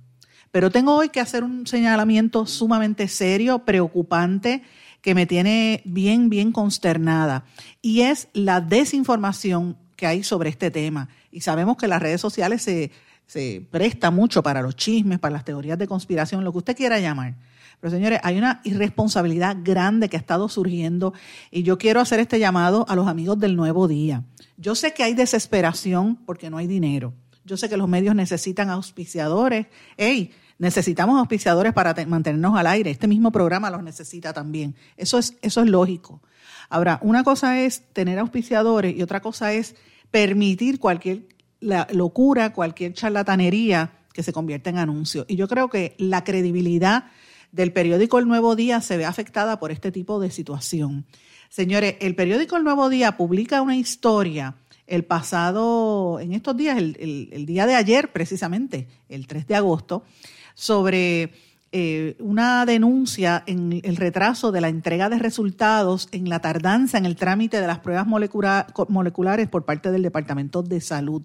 Pero tengo hoy que hacer un señalamiento sumamente serio, preocupante, que me tiene bien, bien consternada. Y es la desinformación que hay sobre este tema. Y sabemos que las redes sociales se, se prestan mucho para los chismes, para las teorías de conspiración, lo que usted quiera llamar. Pero señores, hay una irresponsabilidad grande que ha estado surgiendo y yo quiero hacer este llamado a los amigos del nuevo día. Yo sé que hay desesperación porque no hay dinero. Yo sé que los medios necesitan auspiciadores. Hey, necesitamos auspiciadores para mantenernos al aire. Este mismo programa los necesita también. Eso es, eso es lógico. Ahora, una cosa es tener auspiciadores y otra cosa es permitir cualquier locura, cualquier charlatanería que se convierta en anuncio. Y yo creo que la credibilidad del periódico El Nuevo Día se ve afectada por este tipo de situación. Señores, el periódico El Nuevo Día publica una historia el pasado, en estos días, el, día de ayer precisamente, el 3 de agosto, sobre eh, una denuncia en el retraso de la entrega de resultados en la tardanza en el trámite de las pruebas moleculares por parte del Departamento de Salud.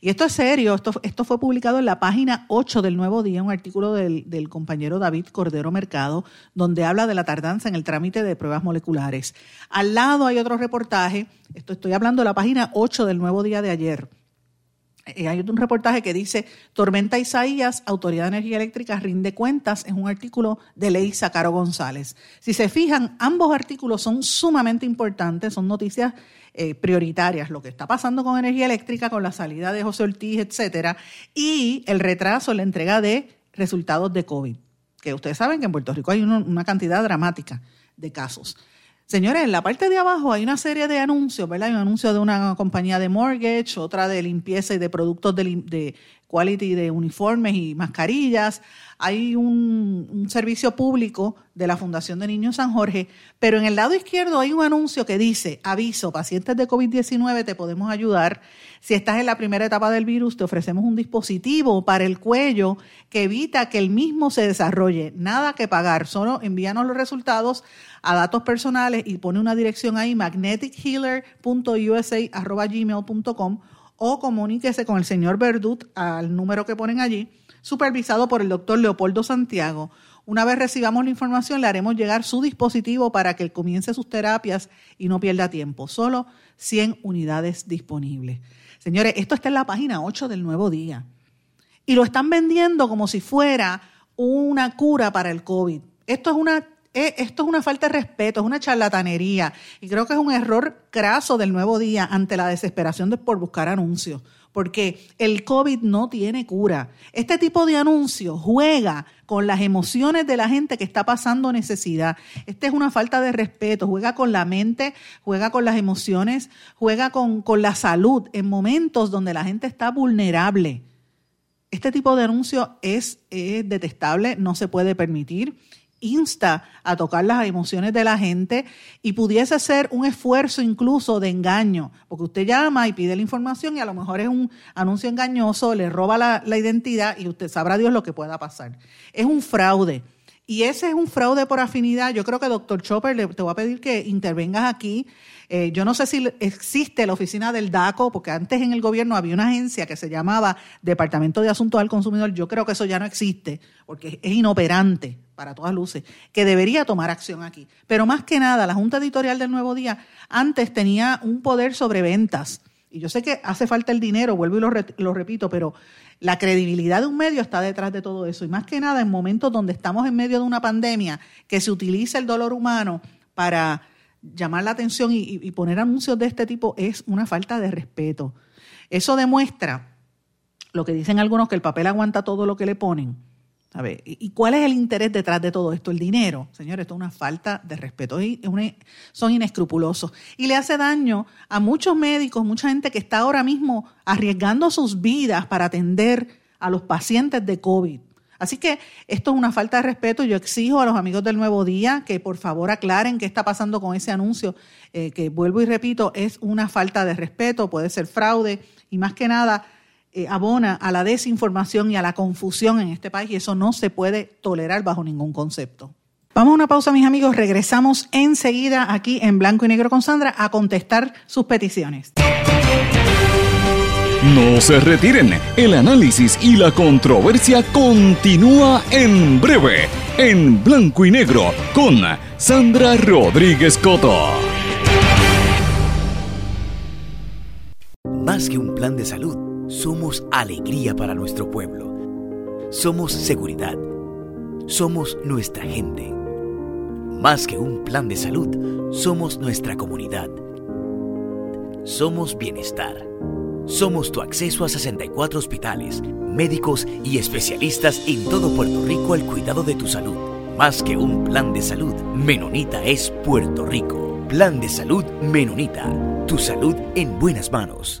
Y esto es serio, esto, esto fue publicado en la página 8 del Nuevo Día, un artículo del, del compañero David Cordero Mercado, donde habla de la tardanza en el trámite de pruebas moleculares. Al lado hay otro reportaje, esto estoy hablando de la página 8 del Nuevo Día de ayer, hay un reportaje que dice, Tormenta Isaías, Autoridad de Energía Eléctrica, rinde cuentas, es un artículo de Ley Caro González. Si se fijan, ambos artículos son sumamente importantes, son noticias eh, prioritarias, lo que está pasando con energía eléctrica, con la salida de José Ortiz, etcétera, y el retraso en la entrega de resultados de COVID, que ustedes saben que en Puerto Rico hay una cantidad dramática de casos. Señores, en la parte de abajo hay una serie de anuncios, ¿verdad? Hay un anuncio de una compañía de mortgage, otra de limpieza y de productos de, de quality de uniformes y mascarillas. Hay un, servicio público de la Fundación de Niños San Jorge, pero en el lado izquierdo hay un anuncio que dice, aviso, pacientes de COVID-19 te podemos ayudar. Si estás en la primera etapa del virus, te ofrecemos un dispositivo para el cuello que evita que el mismo se desarrolle. Nada que pagar, solo envíanos los resultados a datos personales y pone una dirección ahí, magnetichealer.usa.gmail.com o comuníquese con el señor Verdut al número que ponen allí, supervisado por el doctor Leopoldo Santiago. Una vez recibamos la información, le haremos llegar su dispositivo para que él comience sus terapias y no pierda tiempo. Solo 100 unidades disponibles. Señores, esto está en la página 8 del nuevo día. Y lo están vendiendo como si fuera una cura para el COVID. Esto es una eh, esto es una falta de respeto, es una charlatanería y creo que es un error craso del nuevo día ante la desesperación de, por buscar anuncios, porque el COVID no tiene cura. Este tipo de anuncios juega con las emociones de la gente que está pasando necesidad. Esta es una falta de respeto, juega con la mente, juega con las emociones, juega con, con la salud en momentos donde la gente está vulnerable. Este tipo de anuncio es detestable, no se puede permitir insta a tocar las emociones de la gente y pudiese ser un esfuerzo incluso de engaño, porque usted llama y pide la información y a lo mejor es un anuncio engañoso, le roba la, identidad y usted sabrá Dios lo que pueda pasar. Es un fraude. Y ese es un fraude por afinidad. Yo creo que, doctor Chopper, le, te voy a pedir que intervengas aquí. Eh, yo no sé si existe la oficina del DACO, porque antes en el gobierno había una agencia que se llamaba Departamento de Asuntos al Consumidor. Yo creo que eso ya no existe, porque es inoperante para todas luces, que debería tomar acción aquí. Pero más que nada, la Junta Editorial del Nuevo Día antes tenía un poder sobre ventas y yo sé que hace falta el dinero, vuelvo y lo, repito, pero la credibilidad de un medio está detrás de todo eso. Y más que nada en momentos donde estamos en medio de una pandemia, que se utiliza el dolor humano para llamar la atención y, poner anuncios de este tipo es una falta de respeto. Eso demuestra lo que dicen algunos, que el papel aguanta todo lo que le ponen ¿Y cuál es el interés detrás de todo esto? El dinero. Señores, esto es una falta de respeto. Son inescrupulosos. Y le hace daño a muchos médicos, mucha gente que está ahora mismo arriesgando sus vidas para atender a los pacientes de COVID. Así que esto es una falta de respeto. Yo exijo a los amigos del Nuevo Día que por favor aclaren qué está pasando con ese anuncio, eh, que vuelvo y repito, es una falta de respeto, puede ser fraude y más que nada eh, abona a la desinformación y a la confusión en este país y eso no se puede tolerar bajo ningún concepto. Vamos a una pausa, mis amigos. Regresamos enseguida aquí en Blanco y Negro con Sandra a contestar sus peticiones. No se retiren. El análisis y la controversia continúa en breve, en Blanco y Negro con Sandra Rodríguez Coto. Más que un plan de salud somos alegría para nuestro pueblo. Somos seguridad. Somos nuestra gente. Más que un plan de salud, somos nuestra comunidad. Somos bienestar. Somos tu acceso a 64 hospitales, médicos y especialistas en todo Puerto Rico al cuidado de tu salud. Más que un plan de salud, Menonita es Puerto Rico. Plan de salud Menonita. Tu salud en buenas manos.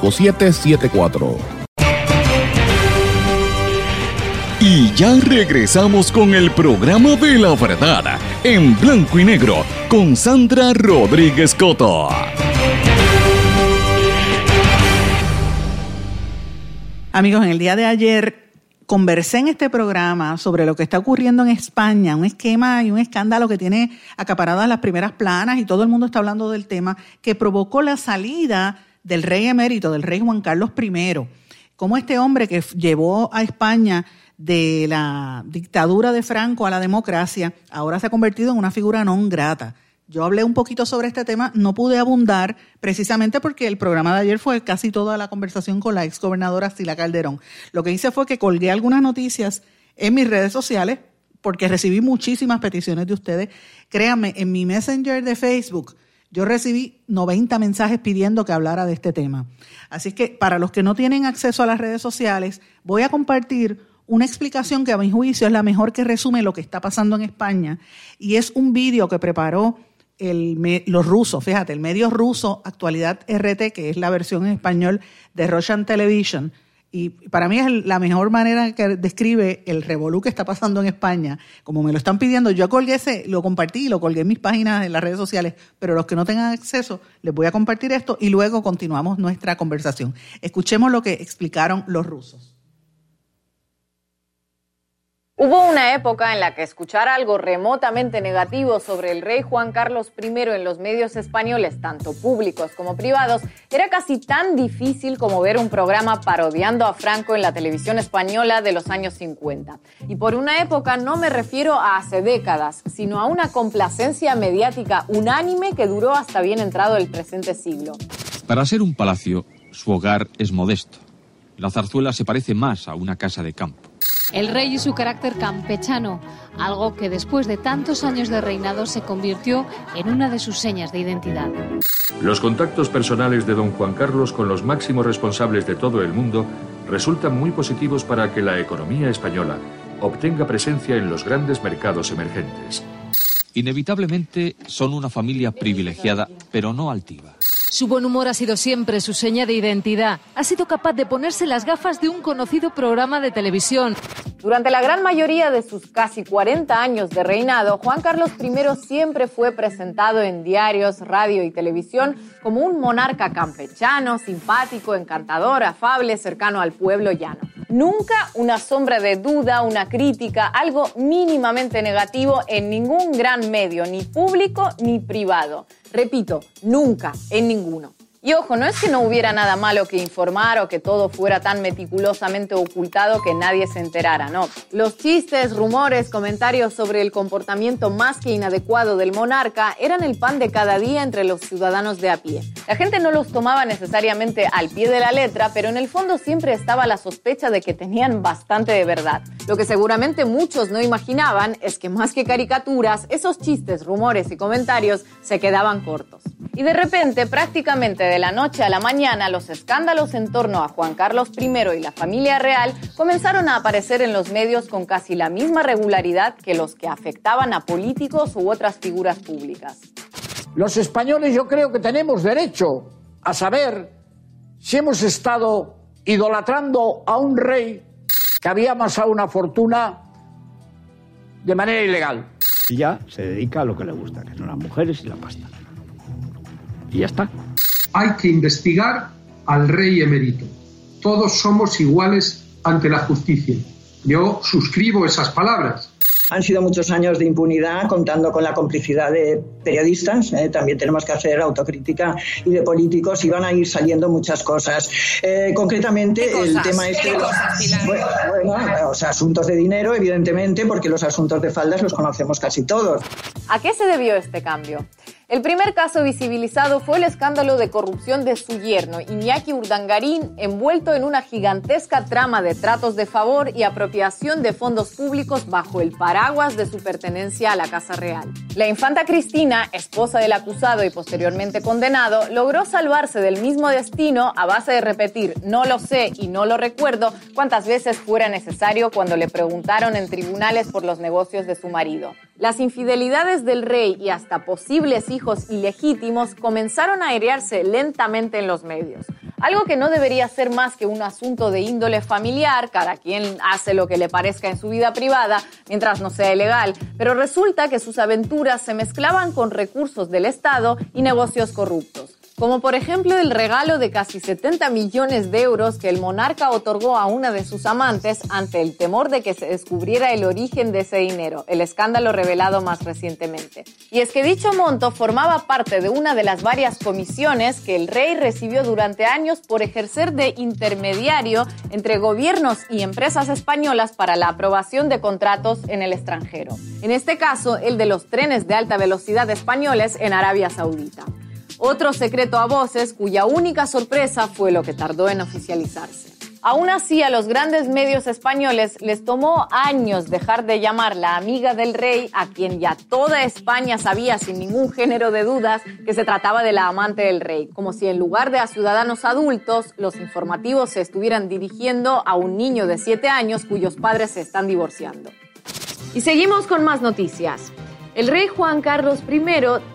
5774. Y ya regresamos con el programa de la verdad en blanco y negro con Sandra Rodríguez Coto. Amigos, en el día de ayer conversé en este programa sobre lo que está ocurriendo en España, un esquema y un escándalo que tiene acaparadas las primeras planas y todo el mundo está hablando del tema, que provocó la salida del rey emérito, del rey Juan Carlos I, como este hombre que llevó a España de la dictadura de Franco a la democracia, ahora se ha convertido en una figura non grata. Yo hablé un poquito sobre este tema, no pude abundar precisamente porque el programa de ayer fue casi toda la conversación con la exgobernadora Sila Calderón. Lo que hice fue que colgué algunas noticias en mis redes sociales porque recibí muchísimas peticiones de ustedes. Créanme, en mi Messenger de Facebook yo recibí 90 mensajes pidiendo que hablara de este tema. Así que para los que no tienen acceso a las redes sociales, voy a compartir una explicación que a mi juicio es la mejor que resume lo que está pasando en España. Y es un vídeo que preparó el, los rusos, fíjate, el medio ruso Actualidad RT, que es la versión en español de Russian Television, y para mí es la mejor manera que describe el revolú que está pasando en España. Como me lo están pidiendo, yo colgué ese, lo compartí, lo colgué en mis páginas en las redes sociales, pero los que no tengan acceso, les voy a compartir esto y luego continuamos nuestra conversación. Escuchemos lo que explicaron los rusos. Hubo una época en la que escuchar algo remotamente negativo sobre el rey Juan Carlos I en los medios españoles, tanto públicos como privados, era casi tan difícil como ver un programa parodiando a Franco en la televisión española de los años 50. Y por una época no me refiero a hace décadas, sino a una complacencia mediática unánime que duró hasta bien entrado el presente siglo. Para ser un palacio, su hogar es modesto. La zarzuela se parece más a una casa de campo. El rey y su carácter campechano, algo que después de tantos años de reinado se convirtió en una de sus señas de identidad. Los contactos personales de don Juan Carlos con los máximos responsables de todo el mundo resultan muy positivos para que la economía española obtenga presencia en los grandes mercados emergentes. Inevitablemente son una familia privilegiada, pero no altiva. Su buen humor ha sido siempre su seña de identidad. Ha sido capaz de ponerse las gafas de un conocido programa de televisión. Durante la gran mayoría de sus casi 40 años de reinado, Juan Carlos I siempre fue presentado en diarios, radio y televisión como un monarca campechano, simpático, encantador, afable, cercano al pueblo llano. Nunca una sombra de duda, una crítica, algo mínimamente negativo en ningún gran medio, ni público ni privado. Repito, nunca, en ninguno. Y ojo, no es que no hubiera nada malo que informar o que todo fuera tan meticulosamente ocultado que nadie se enterara, no. Los chistes, rumores, comentarios sobre el comportamiento más que inadecuado del monarca eran el pan de cada día entre los ciudadanos de a pie. La gente no los tomaba necesariamente al pie de la letra, pero en el fondo siempre estaba la sospecha de que tenían bastante de verdad. Lo que seguramente muchos no imaginaban es que más que caricaturas, esos chistes, rumores y comentarios se quedaban cortos. Y de repente, prácticamente de la noche a la mañana, los escándalos en torno a Juan Carlos I y la familia real comenzaron a aparecer en los medios con casi la misma regularidad que los que afectaban a políticos u otras figuras públicas. Los españoles yo creo que tenemos derecho a saber si hemos estado idolatrando a un rey que había amasado una fortuna de manera ilegal. Y ya se dedica a lo que le gusta, que son las mujeres y la pasta. Y ya está. Hay que investigar al rey emérito. Todos somos iguales ante la justicia. Yo suscribo esas palabras. Han sido muchos años de impunidad contando con la complicidad de periodistas. ¿eh? también tenemos que hacer autocrítica y de políticos y van a ir saliendo muchas cosas. Eh, concretamente, el tema este de los, bueno, los asuntos de dinero, evidentemente, porque los asuntos de faldas los conocemos casi todos. ¿A qué se debió este cambio? El primer caso visibilizado fue el escándalo de corrupción de su yerno, Iñaki Urdangarín, envuelto en una gigantesca trama de tratos de favor y apropiación de fondos públicos bajo el paraguas de su pertenencia a la Casa Real. La infanta Cristina, esposa del acusado y posteriormente condenado, logró salvarse del mismo destino a base de repetir no lo sé y no lo recuerdo cuantas veces fuera necesario cuando le preguntaron en tribunales por los negocios de su marido. Las infidelidades del rey y hasta posibles hijos ilegítimos comenzaron a airearse lentamente en los medios. Algo que no debería ser más que un asunto de índole familiar, cada quien hace lo que le parezca en su vida privada, mientras no sea ilegal, pero resulta que sus aventuras se mezclaban con recursos del Estado y negocios corruptos como por ejemplo el regalo de casi 70 millones de euros que el monarca otorgó a una de sus amantes ante el temor de que se descubriera el origen de ese dinero, el escándalo revelado más recientemente. Y es que dicho monto formaba parte de una de las varias comisiones que el rey recibió durante años por ejercer de intermediario entre gobiernos y empresas españolas para la aprobación de contratos en el extranjero. En este caso, el de los trenes de alta velocidad españoles en Arabia Saudita. Otro secreto a voces cuya única sorpresa fue lo que tardó en oficializarse. Aún así, a los grandes medios españoles les tomó años dejar de llamar la amiga del rey, a quien ya toda España sabía sin ningún género de dudas que se trataba de la amante del rey, como si en lugar de a ciudadanos adultos, los informativos se estuvieran dirigiendo a un niño de 7 años cuyos padres se están divorciando. Y seguimos con más noticias. El rey Juan Carlos I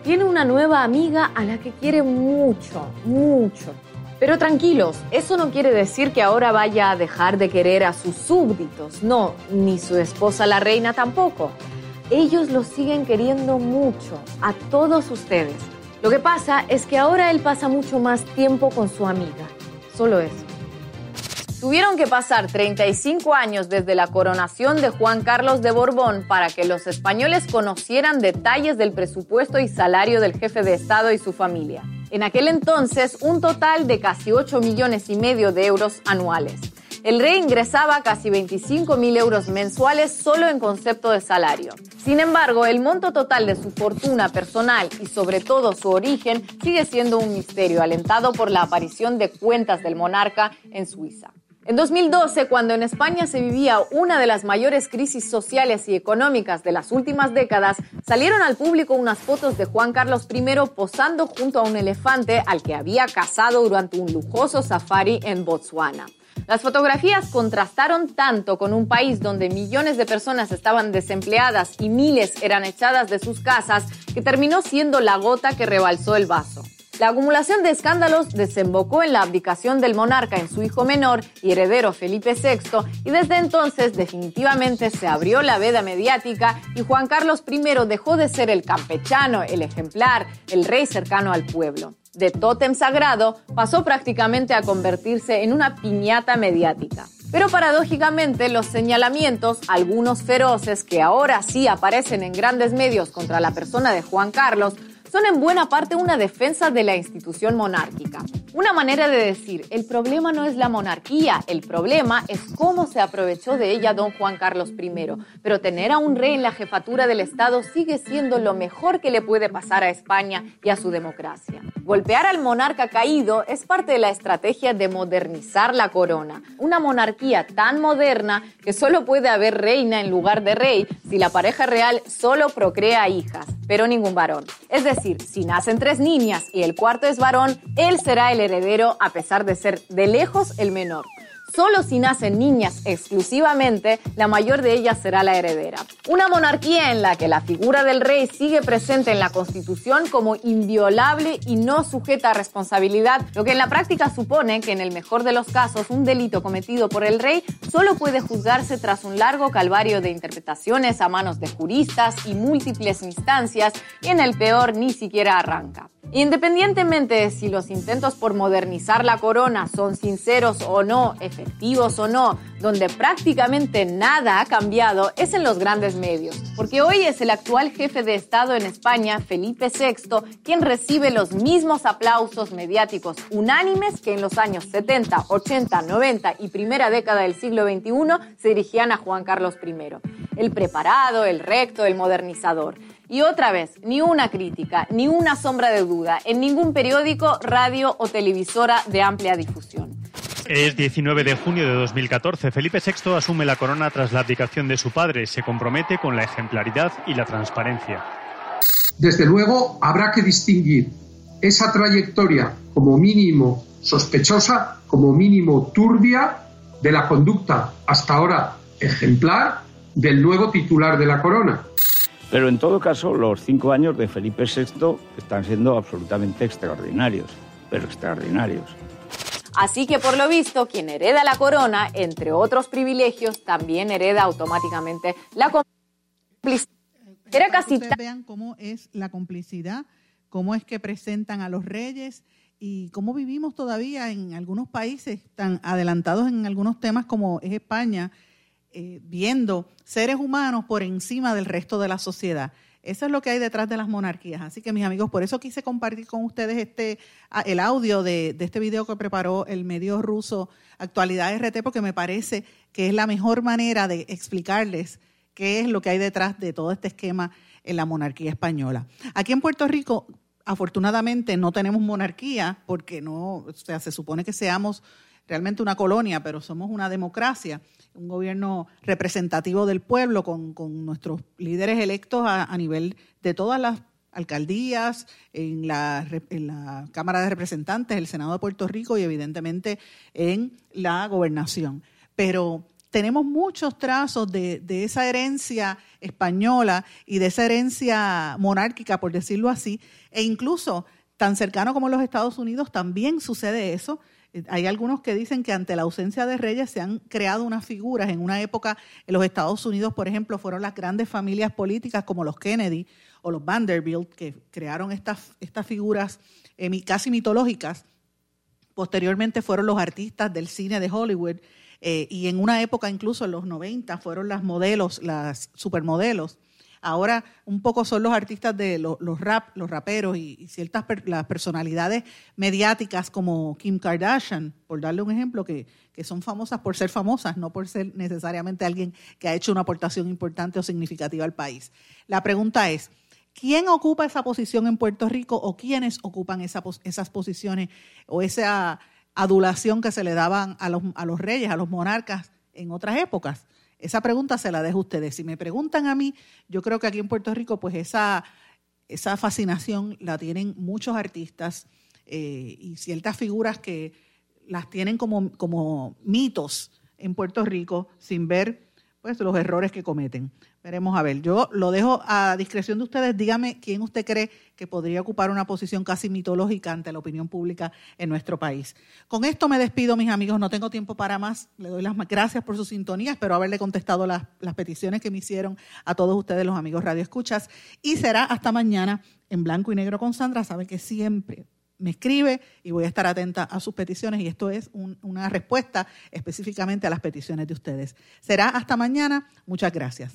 tiene una nueva amiga a la que quiere mucho, mucho. Pero tranquilos, eso no quiere decir que ahora vaya a dejar de querer a sus súbditos, no, ni su esposa la reina tampoco. Ellos lo siguen queriendo mucho, a todos ustedes. Lo que pasa es que ahora él pasa mucho más tiempo con su amiga, solo eso. Tuvieron que pasar 35 años desde la coronación de Juan Carlos de Borbón para que los españoles conocieran detalles del presupuesto y salario del jefe de Estado y su familia. En aquel entonces, un total de casi 8 millones y medio de euros anuales. El rey ingresaba casi 25 mil euros mensuales solo en concepto de salario. Sin embargo, el monto total de su fortuna personal y sobre todo su origen sigue siendo un misterio alentado por la aparición de cuentas del monarca en Suiza. En 2012, cuando en España se vivía una de las mayores crisis sociales y económicas de las últimas décadas, salieron al público unas fotos de Juan Carlos I posando junto a un elefante al que había cazado durante un lujoso safari en Botswana. Las fotografías contrastaron tanto con un país donde millones de personas estaban desempleadas y miles eran echadas de sus casas que terminó siendo la gota que rebalsó el vaso. La acumulación de escándalos desembocó en la abdicación del monarca en su hijo menor y heredero Felipe VI y desde entonces definitivamente se abrió la veda mediática y Juan Carlos I dejó de ser el campechano, el ejemplar, el rey cercano al pueblo. De tótem sagrado pasó prácticamente a convertirse en una piñata mediática. Pero paradójicamente los señalamientos, algunos feroces que ahora sí aparecen en grandes medios contra la persona de Juan Carlos, son en buena parte una defensa de la institución monárquica. Una manera de decir, el problema no es la monarquía, el problema es cómo se aprovechó de ella don Juan Carlos I. Pero tener a un rey en la jefatura del Estado sigue siendo lo mejor que le puede pasar a España y a su democracia. Golpear al monarca caído es parte de la estrategia de modernizar la corona. Una monarquía tan moderna que solo puede haber reina en lugar de rey si la pareja real solo procrea hijas, pero ningún varón. Es decir, si nacen tres niñas y el cuarto es varón, él será el heredero a pesar de ser de lejos el menor. Solo si nacen niñas exclusivamente, la mayor de ellas será la heredera. Una monarquía en la que la figura del rey sigue presente en la Constitución como inviolable y no sujeta a responsabilidad, lo que en la práctica supone que en el mejor de los casos un delito cometido por el rey solo puede juzgarse tras un largo calvario de interpretaciones a manos de juristas y múltiples instancias y en el peor ni siquiera arranca. Independientemente de si los intentos por modernizar la corona son sinceros o no, efectivos o no, donde prácticamente nada ha cambiado es en los grandes medios, porque hoy es el actual jefe de Estado en España, Felipe VI, quien recibe los mismos aplausos mediáticos unánimes que en los años 70, 80, 90 y primera década del siglo XXI se dirigían a Juan Carlos I. El preparado, el recto, el modernizador. Y otra vez, ni una crítica, ni una sombra de duda en ningún periódico, radio o televisora de amplia difusión. Es 19 de junio de 2014. Felipe VI asume la corona tras la abdicación de su padre. Se compromete con la ejemplaridad y la transparencia. Desde luego, habrá que distinguir esa trayectoria como mínimo sospechosa, como mínimo turbia, de la conducta hasta ahora ejemplar del nuevo titular de la corona. Pero en todo caso, los cinco años de Felipe VI están siendo absolutamente extraordinarios, pero extraordinarios. Así que por lo visto, quien hereda la corona, entre otros privilegios, también hereda automáticamente la complicidad. Era casi vean cómo es la complicidad, cómo es que presentan a los reyes y cómo vivimos todavía en algunos países tan adelantados en algunos temas como es España, eh, viendo seres humanos por encima del resto de la sociedad. Eso es lo que hay detrás de las monarquías. Así que mis amigos, por eso quise compartir con ustedes este el audio de, este video que preparó el medio ruso Actualidad RT, porque me parece que es la mejor manera de explicarles qué es lo que hay detrás de todo este esquema en la monarquía española. Aquí en Puerto Rico, afortunadamente, no tenemos monarquía, porque no, o sea, se supone que seamos realmente una colonia, pero somos una democracia un gobierno representativo del pueblo con, nuestros líderes electos a, nivel de todas las alcaldías, en la, en la Cámara de Representantes, el Senado de Puerto Rico y evidentemente en la gobernación. Pero tenemos muchos trazos de, de, esa herencia española y de esa herencia monárquica, por decirlo así, e incluso tan cercano como los Estados Unidos también sucede eso. Hay algunos que dicen que ante la ausencia de reyes se han creado unas figuras. En una época en los Estados Unidos, por ejemplo, fueron las grandes familias políticas como los Kennedy o los Vanderbilt que crearon estas, estas figuras eh, casi mitológicas. Posteriormente fueron los artistas del cine de Hollywood eh, y en una época incluso en los 90 fueron las modelos, las supermodelos. Ahora un poco son los artistas de los, rap, los raperos y, ciertas las personalidades mediáticas como Kim Kardashian, por darle un ejemplo, que, que son famosas por ser famosas, no por ser necesariamente alguien que ha hecho una aportación importante o significativa al país. La pregunta es, ¿quién ocupa esa posición en Puerto Rico o quiénes ocupan esa, esas posiciones o esa adulación que se le daban a los, a los reyes, a los monarcas en otras épocas? Esa pregunta se la dejo a ustedes. Si me preguntan a mí, yo creo que aquí en Puerto Rico, pues esa, esa fascinación la tienen muchos artistas eh, y ciertas figuras que las tienen como, como mitos en Puerto Rico sin ver pues, los errores que cometen. Veremos a ver. Yo lo dejo a discreción de ustedes. Dígame quién usted cree que podría ocupar una posición casi mitológica ante la opinión pública en nuestro país. Con esto me despido, mis amigos. No tengo tiempo para más. Le doy las gracias por su sintonía. Espero haberle contestado las, las peticiones que me hicieron a todos ustedes, los amigos Radio Escuchas. Y será hasta mañana en blanco y negro con Sandra. Sabe que siempre me escribe y voy a estar atenta a sus peticiones y esto es una respuesta específicamente a las peticiones de ustedes. Será hasta mañana. Muchas gracias.